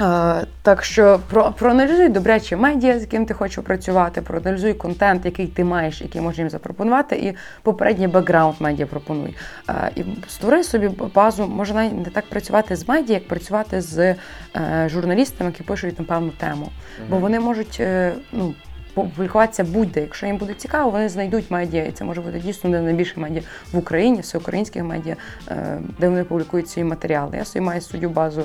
Е, так що про, проаналізуй добряче медіа, з яким ти хочеш працювати, проаналізуй контент, який ти маєш, який можеш їм запропонувати, і попередній бекграунд медіа пропонуй. Е, і створи собі базу, може навіть не так працювати з медіа, як працювати з е, журналістами, які пишуть на певну тему. Бо вони можуть е, ну, публікуватися будь-де. Якщо їм буде цікаво, вони знайдуть медіа, і це може бути дійсно не найбільше медіа в Україні, всеукраїнських медіа, е, де вони публікують свої матеріали. Я собі маю свою базу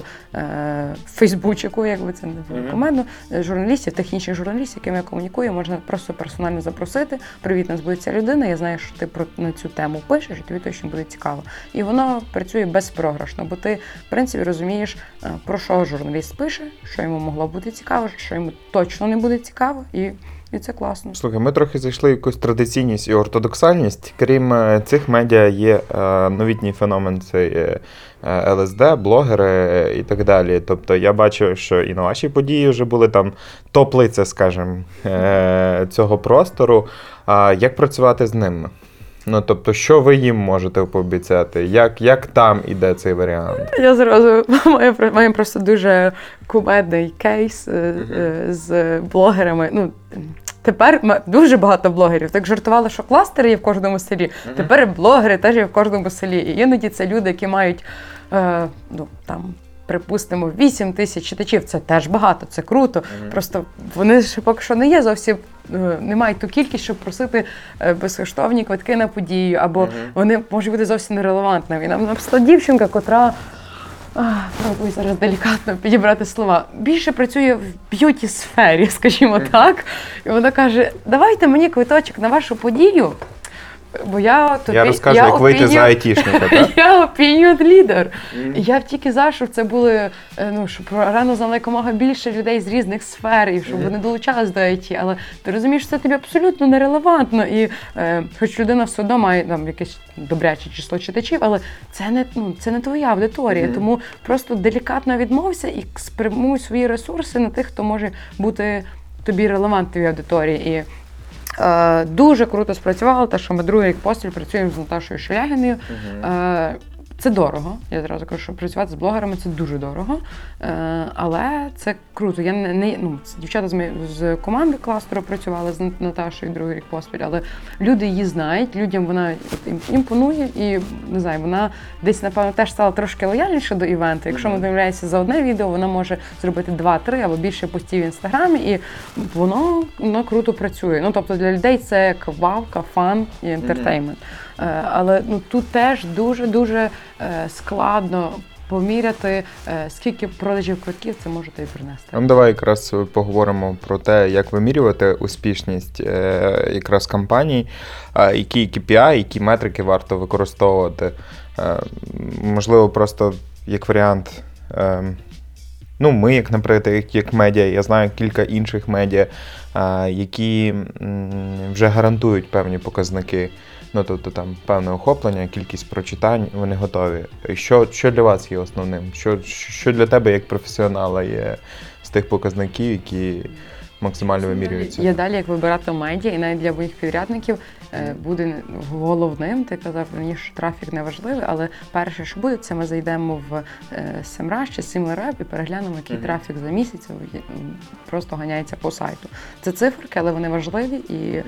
Фейсбучику, якби це не було е, журналістів, технічних журналістів, якими я комунікую, можна просто персонально запросити. Привіт, нас буде ця людина. Я знаю, що ти про на цю тему пишеш, і тобі точно буде цікаво. І воно працює безпрограшно, бо ти, в принципі, розумієш, е, про що журналіст пише, що йому могло бути цікаво, що йому точно не буде цікаво, і, і це класно. Слухай, ми трохи зайшли в якусь традиційність і ортодоксальність. Крім е, цих медіа, є е, новітній феномен це е, ЛСД, блогери і так далі. Тобто я бачу, що і на вашій події вже були там топ-лиця, скажімо, цього простору. Як працювати з ними? Ну, тобто, що ви їм можете пообіцяти? Як, як там іде цей варіант? Я зразу маю, маю просто дуже кумедний кейс е, з блогерами. Ну, тепер дуже багато блогерів. Так жартували, що кластери є в кожному селі. Тепер блогери теж є в кожному селі. І іноді це люди, які мають е, ну, там. Припустимо, 8 тисяч читачів це теж багато, це круто. Просто вони ще поки що не є зовсім, е, не мають ту кількість, щоб просити е, безкоштовні квитки на подію, або Мгм. вони можуть бути зовсім нерелевантними. І нам написала дівчинка, котра Пробую зараз делікатно підібрати слова. Більше працює в beauty сфері, скажімо так. І вона каже: давайте мені квиточок на вашу подію. Бо я то Я розкажу, як вийти за айтішника, так? Я opinion leader. І Я тільки за, щоб це були, е, ну, щоб про рану знало якомога більше людей з різних сфер, і щоб вони долучались до IT. Але ти розумієш, що це тобі абсолютно нерелевантно. І е, хоч людина все одно має там якесь добряче число читачів, але це не, ну, це не твоя аудиторія. Мгм. Тому просто делікатно відмовся і спрямуй свої ресурси на тих, хто може бути тобі релевантною аудиторії. І дуже круто спрацювало, те, що ми другий рік поспіль працюємо з Наташою Шелягіною. Е, це дорого. Я зразу кажу, що працювати з блогерами це дуже дорого. Е, але це круто. Я не, не ну, дівчата з, ми- з команди кластеру працювали з Наташою другий рік поспіль, але люди її знають, людям вона імпонує і не знаю, вона десь, напевно, теж стала трошки лояльніше до івенту. Якщо ми дивляємося за одне відео, вона може зробити два-три або більше постів в інстаграмі, і воно, воно круто працює. Ну тобто для людей це як вавка, фан і ентертеймент. Е, Але ну тут теж дуже дуже е, складно поміряти, е, скільки продажів квитків це можете і принести. Ну, давай якраз поговоримо про те, як вимірювати успішність якраз компаній, які KPI, які метрики варто використовувати. Можливо, просто як варіант. Ну, ми, як, наприклад, як, медіа, я знаю кілька інших медіа, які вже гарантують певні показники. Ну, тобто там певне охоплення, кількість прочитань, вони готові. Що, що для вас є основним? Що, що для тебе як професіонала є з тих показників, які максимально вимірюються? Я далі, як вибирати медіа, і навіть для моїх підрядників е, буде головним. Ти казав мені, що трафік не важливий, але перше, що буде, це ми зайдемо в е, SEMrush чи SimilarWeb і переглянемо, який Мгм. трафік за місяць просто ганяється по сайту. Це циферки, але вони важливі, і е,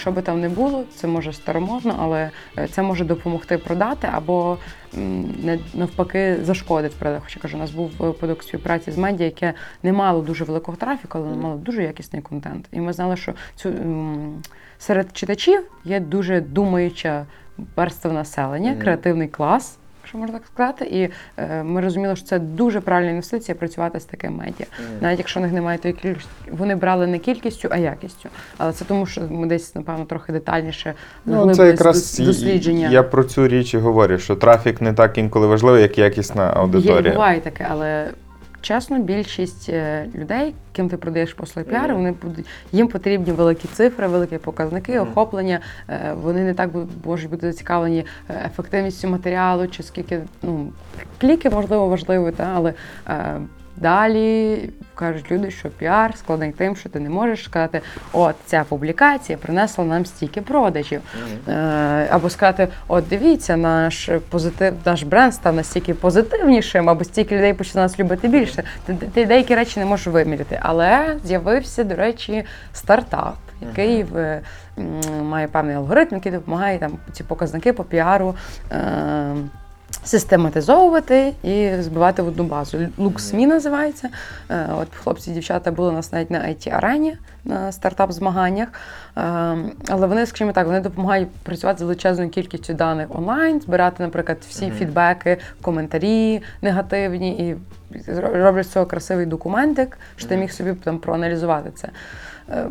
що би там не було, це може старомодно, але е, це може допомогти продати або навпаки зашкодить продати. Хоча кажу, у нас був випадок співпраці з медіа, яке не мало дуже великого трафіку, але мало дуже якісний контент. І ми знали, що цю серед читачів є дуже думаюча верства населення, креативний клас. Якщо можна так сказати, і е, ми розуміли, що це дуже правильна інвестиція працювати з таким медіа. Навіть якщо в них немає тої кількості, вони брали не кількістю, а якістю. Але це тому, що ми десь, напевно, трохи детальніше Ну, це якраз дослідження. Я про цю річ і говорю, що трафік не так інколи важливий, як якісна Є, аудиторія. буває таке, але чесно, більшість е, людей, ким ти продаєш послуги піару, вони будуть їм потрібні великі цифри, великі показники, охоплення. Е, Вони не так можуть бути зацікавлені е, ефективністю матеріалу, чи скільки ну кліки можливо важливі, та але. Далі кажуть люди, що піар складний тим, що ти не можеш сказати, от ця публікація принесла нам стільки продажів. Мгм. Е, або сказати: от дивіться, наш позитив, наш бренд став настільки позитивнішим, або стільки людей почали нас любити більше. Ти, ти деякі речі не можеш виміряти. Але з'явився, до речі, стартап, який в, м, має певний алгоритм, який допомагає там ці показники по піару. Е, Систематизовувати і збивати в одну базу. LuxMe називається. Е, От хлопці, дівчата були у нас навіть на it арені на стартап-змаганнях. Е, Але вони, скажімо так, вони допомагають працювати з величезною кількістю даних онлайн, збирати, наприклад, всі фідбеки, коментарі негативні і роблять з цього красивий документик, що ти міг собі там проаналізувати це. Е,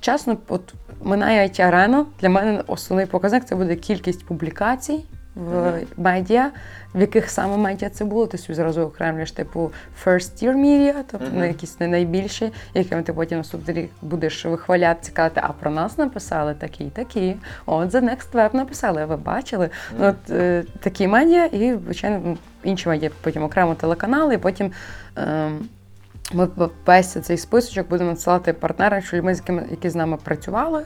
Чесно, от минає it арена для мене основний показник це буде кількість публікацій в медіа, в яких саме медіа це було. Ти собі зразу окремлюєш типу first year media, тобто Мгм. не якісь не найбільші, якими ти потім наступний рік будеш вихвалятися, казати, а про нас написали такі, такі. От The Next Web написали, ви бачили. Ну, От е, такі медіа, і звичайно ну, інші медіа, потім окремо телеканали, і потім. ем, ми весь цей списочок будемо надсилати партнерам, що людьми, з якими які з нами працювали.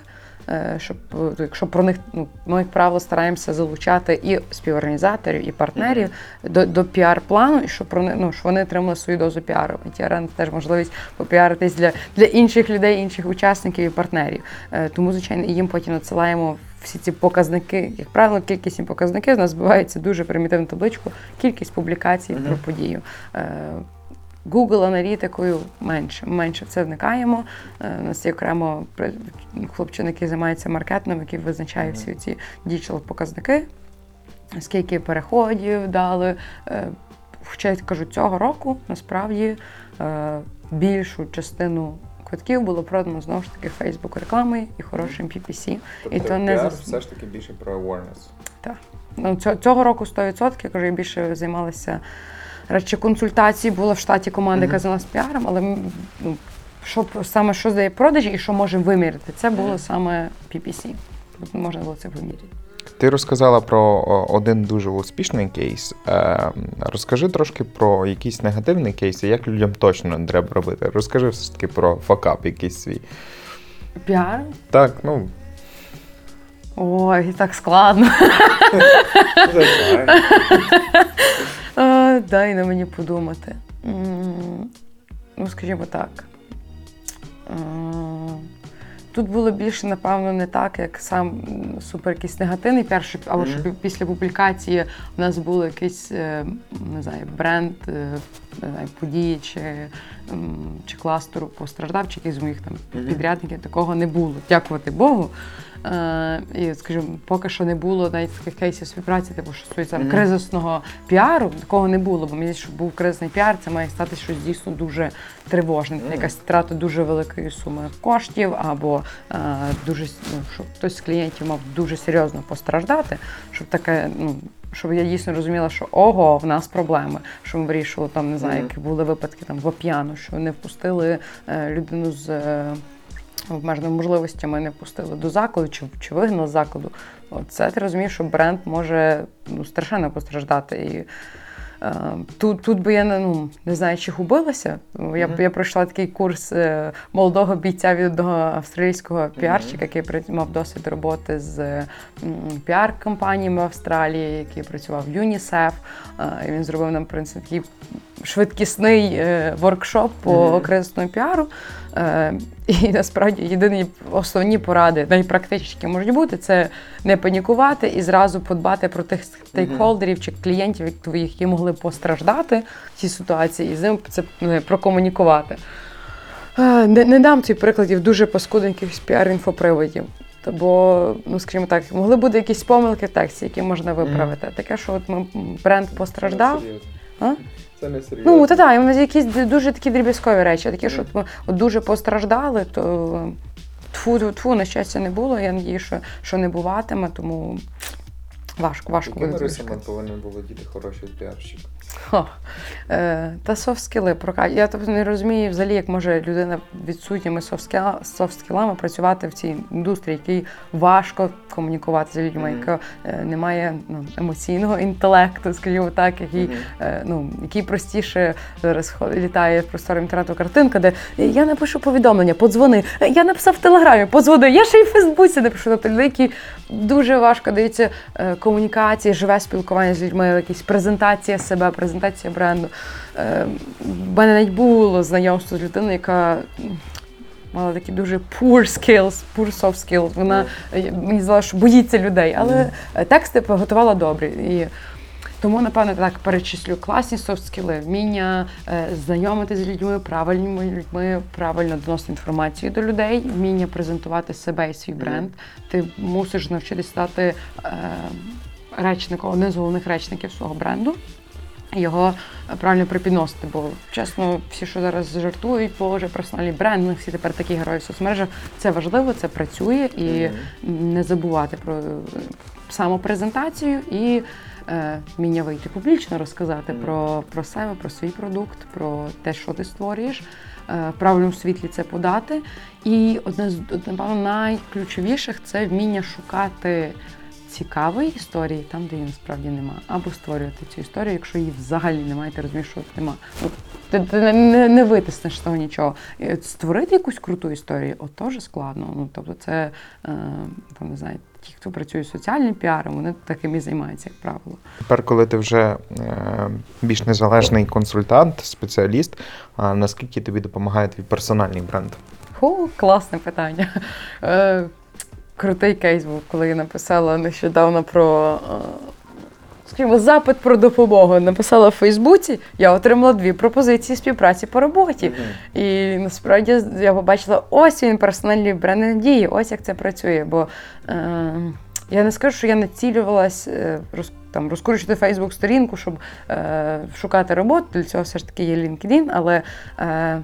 Е, Щоб е, якщо про них ну ми як правило стараємося залучати і співорганізаторів, і партнерів до, до піар-плану, і щоб про них ну щоб вони отримали свою дозу піару. І TRN – теж можливість попіаритись для, для інших людей, інших учасників і партнерів. Е, Тому, звичайно, їм потім надсилаємо всі ці показники. Як правило, кількісні показники з нас збивається дуже примітивну табличку, кількість публікацій Мгм. про подію. Google аналітикою менше. Менше в це вникаємо. Е, У нас є окремо хлопчина, який займається маркетингом, який визначає всі ці digital показники, скільки переходів дали. Е, Хоча я кажу, цього року насправді е, більшу частину квитків було продано знову ж таки Facebook рекламою і хорошим PPC. І то не піар все ж таки більше про awareness. Ну, цього, цього року 100%, я кажу, я більше займалася радше консультації, була в штаті команда, яка Мгм. займалася піаром, але ну, що саме що здає продажі і що можемо виміряти, це було саме PPC. Можна було це виміряти. Ти розказала про один дуже успішний кейс. Е, розкажи трошки про якісь негативні кейси, як людям точно не треба робити. Розкажи все ж таки про факап якийсь свій. Піар? Так, ну. Ой, так складно. А, дай на мені подумати. Ну, скажімо так. Тут було більше, напевно, не так, як сам супер якийсь негативний перший, Мгм. що після публікації в нас був якийсь, е, не знаю, бренд. е, не знаю, події чи, чи кластеру постраждав, чи якийсь з моїх там підрядників. Такого не було. Дякувати Богу. Е, і, скажімо, поки що не було навіть таких кейсів співпраці, типу, що стосується Мгм. кризисного піару, такого не було. Бо мені, щоб був кризисний піар, це має стати щось дійсно дуже тривожне. Мгм. Якась втрата дуже великої суми коштів, або е, дуже ну, щоб хтось з клієнтів мав дуже серйозно постраждати, щоб таке, ну. Щоб я дійсно розуміла, що ого, в нас проблеми. Що ми вирішували там, не знаю, які були випадки там в Оп'яну, що не впустили е, людину з е, обмеженими можливостями, не впустили до закладу чи, чи вигнали з закладу. От Це ти розумієш, що бренд може ну, страшенно постраждати. І е, тут, тут би я ну, не знаю, чи губилася. Я, Мгм. я пройшла такий курс е, молодого бійця від одного австралійського піарщика, який при- мав досвід роботи з м, піар-компаніями в Австралії, який працював в ЮНІСЕФ. Е, і він зробив нам в принципі такий швидкісний е, воркшоп по Мгм. кризовому піару. Е, і насправді єдині основні поради, найпрактичніші, які можуть бути, це не панікувати і зразу подбати про тих стейкхолдерів чи клієнтів, твоїх, які могли постраждати в цій ситуації, і з ними це ну, прокомунікувати. Е, Не, не дам цих прикладів дуже паскуденьких з піар-інфоприводів. Бо, ну скажімо так, могли бути якісь помилки в тексті, які можна виправити. Таке, що от ми, бренд постраждав. А? Це не серйозно. Ну, та так, і в нас якісь дуже такі дріб'язкові речі, такі, що от дуже постраждали, то тфу, тфу, тфу, на щастя, не було. Я надію, що, що не буватиме, тому важко, важко Якими буде. рисами повинен було діти хороший піарщик? Е, та софт-скіли. прока- Я тобто не розумію взагалі, як може людина відсутніми софт-скіла- софт-скілами працювати в цій індустрії, якій важко комунікувати з людьми, яка е, не має ну, емоційного інтелекту, скажімо так, який, е, ну, який простіше зараз літає в просторі інтернету картинка, де я напишу повідомлення, подзвони. Е, Я написав в телеграмі, подзвони. Я ще й в Фейсбуці напишу. Тобто люди, які дуже важко дається е, комунікації, живе спілкування з людьми, якісь презентація себе, презентація бренду. Е, В мене навіть було знайомство з людиною, яка. Мала такі дуже poor skills, poor soft skills. Вона е, мені здалося, що боїться людей, але е, тексти готувала добрі. І тому, напевно, так перечислю класні софт-скіли, вміння е, знайомити з людьми, правильними людьми, правильно доносити інформацію до людей, вміння презентувати себе і свій бренд. Ти мусиш навчитися стати е, речником, одним з головних речників свого бренду. Його правильно припідносити, бо чесно, всі, що зараз жартують, боже, персональний бренд, всі тепер такі герої в соцмережах. Це важливо, це працює і Мгм. не забувати про е, самопрезентацію і е, вміння вийти публічно, розказати Мгм. про, про себе, про свій продукт, про те, що ти створюєш, е, в правильному світлі це подати. І одне з напевно найключовіших це вміння шукати цікавої історії там, де її насправді нема, або створювати цю історію, якщо її взагалі немає, ти розумієш, що нема. Ти, ти не, не, не витиснеш з того нічого. І Створити якусь круту історію, от теж складно. Ну, тобто, це е, там не знаю, ті, хто працює з соціальним піаром, вони таким і займаються, як правило. Тепер, коли ти вже е, більш незалежний консультант, спеціаліст, а наскільки тобі допомагає твій персональний бренд? Фу, класне питання. Е, крутий кейс був, коли я написала нещодавно про. е, Скажімо, запит про допомогу написала в Фейсбуці, я отримала дві пропозиції співпраці по роботі. І насправді я побачила, ось він персональний бренд надії, ось як це працює. Бо е, я не скажу, що я націлювалась е, роз, там, розкручувати Фейсбук сторінку, щоб е, шукати роботу. Для цього все ж таки є LinkedIn, але е,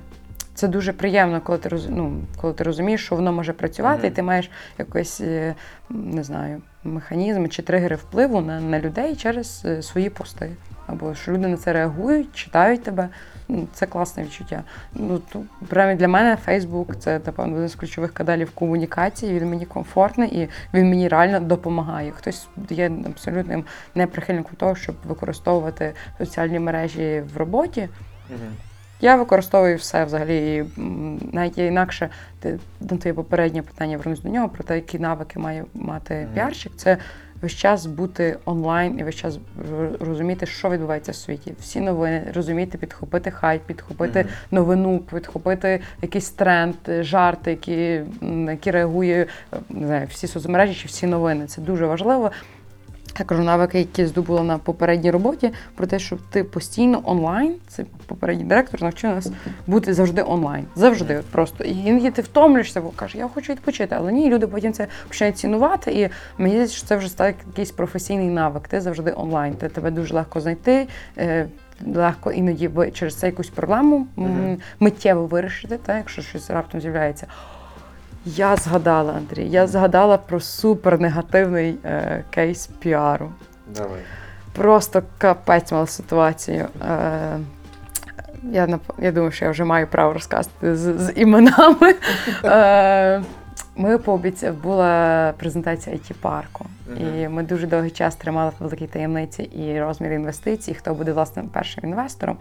це дуже приємно, коли ти роз, ну, коли ти розумієш, що воно може працювати, Мгм. і ти маєш якось, е, не знаю, механізми чи тригери впливу на, на людей через е, свої пости. Або що люди на це реагують, читають тебе. Ну, Це класне відчуття. Ну, то, прямо для мене Фейсбук це напевно один з ключових каналів комунікації. Він мені комфортний і він мені реально допомагає. Хтось є абсолютним неприхильником того, щоб використовувати соціальні мережі в роботі. Я використовую все взагалі. І, навіть є інакше ти на твоє попереднє питання вернусь до нього про те, які навики має мати Мгм. піарщик. Це весь час бути онлайн і весь час розуміти, що відбувається в світі. Всі новини, розуміти, підхопити хайп, підхопити Мгм. новину, підхопити якийсь тренд, жарти, які, на які реагує е, не знаю, всі соцмережі чи всі новини. Це дуже важливо. Кажу, навики, які здобула на попередній роботі, про те, що ти постійно онлайн, це попередній директор навчив нас бути завжди онлайн. Завжди, просто. І іноді ти втомлюєшся, бо кажеш, я хочу відпочити. Але ні, люди потім це починають цінувати. І мені здається, що це вже стає якийсь професійний навик. Ти завжди онлайн. Ти тебе дуже легко знайти. е, Легко іноді через це якусь проблему м, Мгм. миттєво вирішити, так, якщо щось раптом з'являється. Я згадала, Андрій, я згадала про супернегативний е, кейс піару. Давай. Просто капець мала ситуацію. Е, я, я думаю, що я вже маю право розказати з, з іменами. Е, ми пообіцяли, була презентація it парку і ми дуже довгий час тримали в великій таємниці і розмір інвестицій, хто буде власним першим інвестором.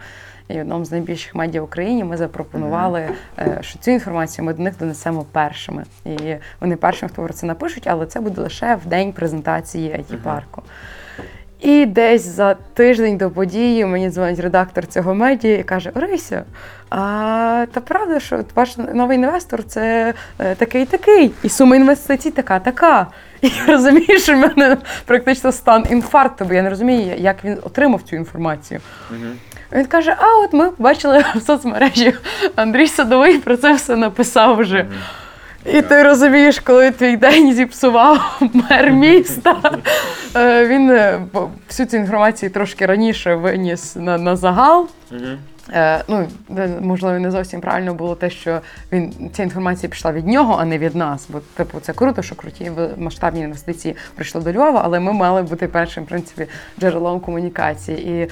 І одному з найбільших медіа в Україні ми запропонували, е, що цю інформацію ми до них донесемо першими. І вони першим, хто про це напишуть, але це буде лише в день презентації it парку. І десь за тиждень до події мені дзвонить редактор цього медіа і каже: Орися, а та правда, що ваш новий інвестор це е, такий такий, і сума інвестицій така, така. І я розумію, що в мене практично стан інфаркту, бо я не розумію, як він отримав цю інформацію. Він каже: А от ми бачили в соцмережі Андрій Садовий про це все написав вже. І ти розумієш, коли твій день зіпсував мер міста. Е, Він е, всю цю інформацію трошки раніше виніс на, на загал. Е, ну, можливо, не зовсім правильно було те, що він ця інформація пішла від нього, а не від нас. Бо типу це круто, що круті масштабні інвестиції прийшли до Львова, але ми мали бути першим в принципі джерелом комунікації. І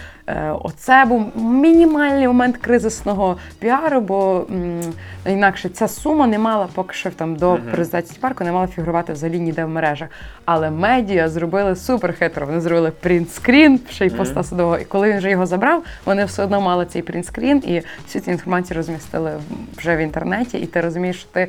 оце був мінімальний момент кризисного піару, бо інакше ця сума не мала поки що там до презентації парку, не мала фігурувати взагалі ніде в мережах. Але медіа зробили супер хитро. Вони зробили принтскрін ще й поста садового. І коли він вже його забрав, вони все одно мали цей принтскрін і всю цю інформацію розмістили вже в інтернеті. І ти розумієш, що ти,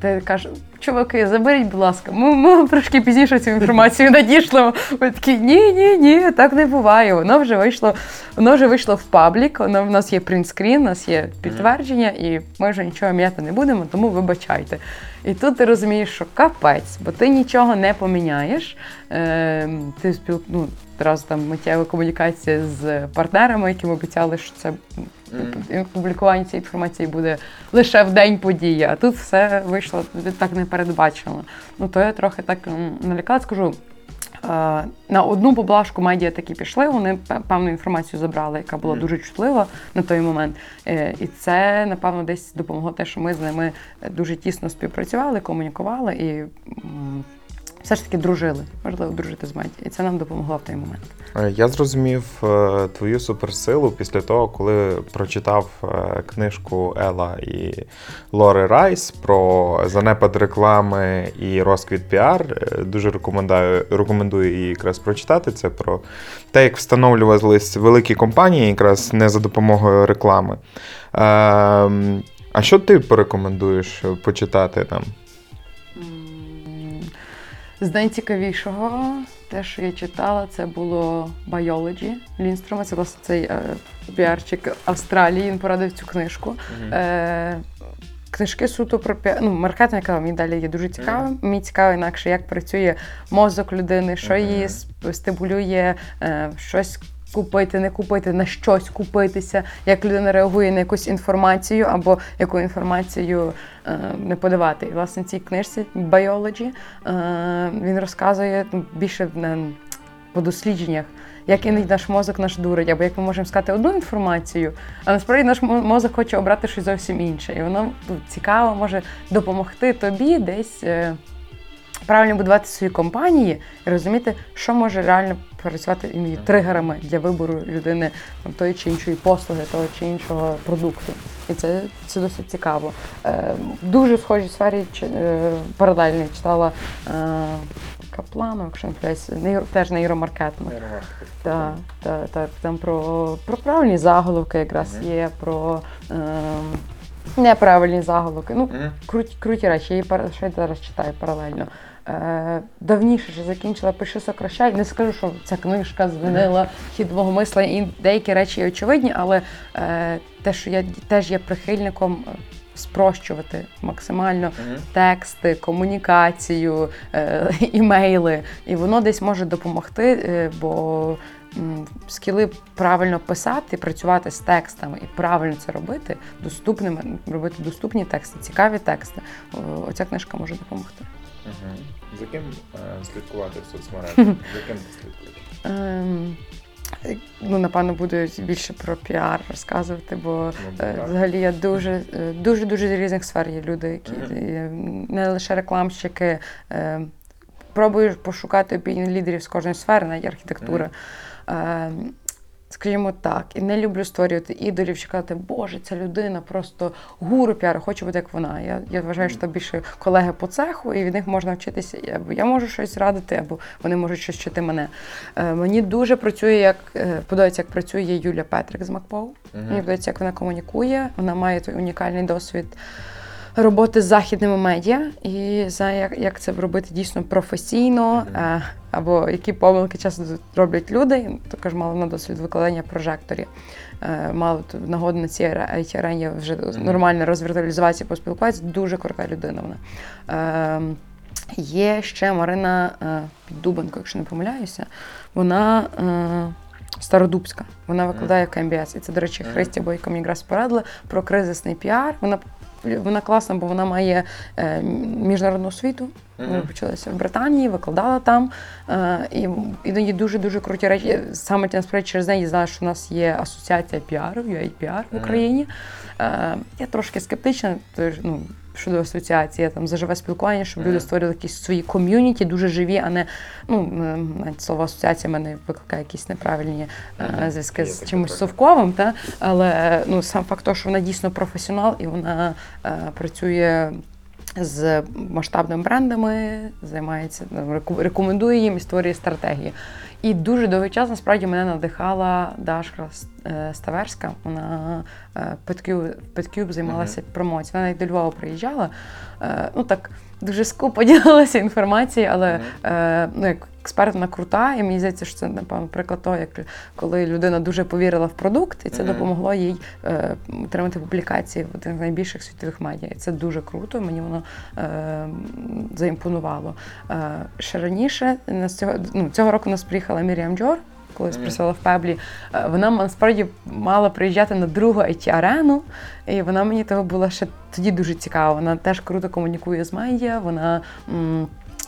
ти кажеш, чуваки, заберіть, будь ласка, ми, ми трошки пізніше цю інформацію надішлемо. Ми такі, ні, ні, ні, так не буває. Воно вже вийшло, воно вже вийшло в паблік. Воно в нас є принтскрін, у нас є підтвердження, і ми вже нічого м'яти не будемо, тому вибачайте. І тут ти розумієш, що капець, бо ти нічого не поміняєш. Е, ти спіл... ну, одразу там миттєва комунікація з партнерами, яким обіцяли, що це м, публікування цієї інформації буде лише в день події, а тут все вийшло так непередбачено. Ну то я трохи так налякала, скажу. е, На одну поблажку медіа таки пішли, вони певну інформацію забрали, яка була дуже чутлива на той момент. Е, І це, напевно, десь допомогло те, що ми з ними дуже тісно співпрацювали, комунікували і все ж таки дружили. Важливо дружити з медіа. І це нам допомогло в той момент. Е, Я зрозумів е, твою суперсилу після того, коли прочитав е, книжку Ела і Лори Райс про занепад реклами і розквіт піар. Дуже рекомендую, рекомендую її якраз прочитати. Це про те, як встановлювались великі компанії, якраз не за допомогою реклами. Ем, А що ти порекомендуєш почитати там? З найцікавішого, те, що я читала, це було Buyology Ліндстрома. Це власне цей е, піарщик Австралії. Він порадив цю книжку. Е, книжки суто про піар, ну, маркетинг, яка мені далі є дуже цікавим. Мені цікаво інакше, як працює мозок людини, що її сп- стимулює, е, щось. Купити, не купити, на щось купитися, як людина реагує на якусь інформацію або яку інформацію е, не подавати. І власне цій книжці Biology е, він розказує більше по дослідженнях, як іноді наш мозок наш дурить, або як ми можемо сказати одну інформацію, а насправді наш мозок хоче обрати щось зовсім інше. І воно цікаво може допомогти тобі десь. Правильно будувати свої компанії і розуміти, що може реально працювати тригерами для вибору людини там, тої чи іншої послуги, того чи іншого продукту. І це, це досить цікаво. Е, дуже в схожій сфері е, паралельно читала е, Каплану, якщо не нейро- теж нейромаркетинг. Так, так, так. Там про, про правильні заголовки якраз є, про е, неправильні заголовки. Ну, круті, круті речі, я її пар- ще зараз читаю паралельно. е, давніше вже закінчила Пиши сокращай. Не скажу, що ця книжка змінила хід мого мислення, і деякі речі є очевидні, але е, те, що я теж є прихильником. е, Спрощувати максимально тексти, комунікацію, е, імейли, і воно десь може допомогти, е, бо скіли правильно писати, працювати з текстами і правильно це робити, доступними, робити доступні тексти, цікаві тексти. Оця книжка може допомогти. За ким слідкувати в соцмережах? За ким ти слідкуєш? Ем, е, ну, напевно, буду більше про піар розказувати, бо Ну, Е, так. Взагалі я дуже е, дуже дуже з різних сфер є люди, які е, не лише рекламщики. е, Пробую пошукати опінії лідерів з кожної сфери, навіть архітектури. Е, Скажімо так, і не люблю створювати ідолів, чи казати, Боже, ця людина просто гуру піару, хочу бути як вона. Я, я вважаю, що це більше колеги по цеху, і від них можна вчитися. Або я можу щось радити, або вони можуть щось вчити мене. Е, мені дуже працює, як е, подобається, як працює Юля Петрик з Макпоу. Мені подобається, як вона комунікує. Вона має той унікальний досвід роботи з західними медіа і знає, як, як це робити дійсно професійно, е, або які помилки часто роблять люди. Також мала на досвід викладання прожекторів. Е, Мала тут нагоду на цій it арені вже нормально розвіртуалізуватися, поспілкуватися. Дуже крута людина вона. Е, Є ще Марина е, Піддубенко, якщо не помиляюся. Вона е, стародубська. Вона викладає в КМБС. І це, до речі, Христя Бойко мені якраз порадила про кризисний піар. Вона вона класна, бо вона має е, міжнародну освіту. Вона почалася в Британії, викладала там. Е, і іноді дуже дуже круті речі. Саме насправді через неї знала, що в нас є асоціація піару, UAPR в. Україні. Е, я трошки скептична, то ну, щодо асоціації, там за живе спілкування, щоб люди створили якісь свої ком'юніті, дуже живі, а не ну е, навіть слово асоціація мене викликає якісь неправильні е, зв'язки з чимось совковим. Та? Але ну, сам факт того, що вона дійсно професіонал і вона е, працює. З масштабними брендами займається рекомендує їм і створює стратегії. І дуже довгий час насправді мене надихала Дашка е, Ставерська. Вона Петкюб Petkube, Petkube займалася промоцією. Вона навіть до Львова приїжджала. Е, Ну так дуже скупо ділилася інформацією, але е, ну, як експерт вона крута, і мені здається, що це напевно приклад того, як коли людина дуже повірила в продукт, і це допомогло їй е, отримати публікації в одних з найбільших світових медіа. І це дуже круто. Мені воно е, заімпонувало. Е, ще раніше нас цього ну, цього року нас приїхала Міріам Джор. Колись працювала в Пеблі, Е, вона насправді мала приїжджати на другу it арену і вона мені того була ще тоді дуже цікава. Вона теж круто комунікує з медіа. Вона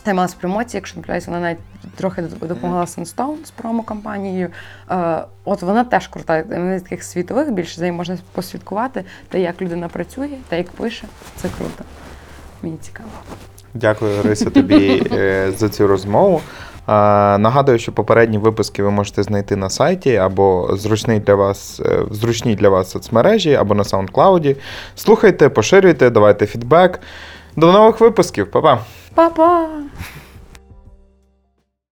займалася промоцією, якщо не вона навіть трохи допомагала Sunstone з промо-кампанією. Е, от вона теж крута. Вона з таких світових більше за нею можна послідкувати, те, як людина працює, те, як пише. Це круто. Мені цікаво. Дякую, Орися, тобі е, за цю розмову. Нагадую, що попередні випуски ви можете знайти на сайті або зручний для вас, е, в зручній для вас соцмережі, або на SoundCloud. Слухайте, поширюйте, давайте фідбек. До нових випусків, Па-па! Па-па!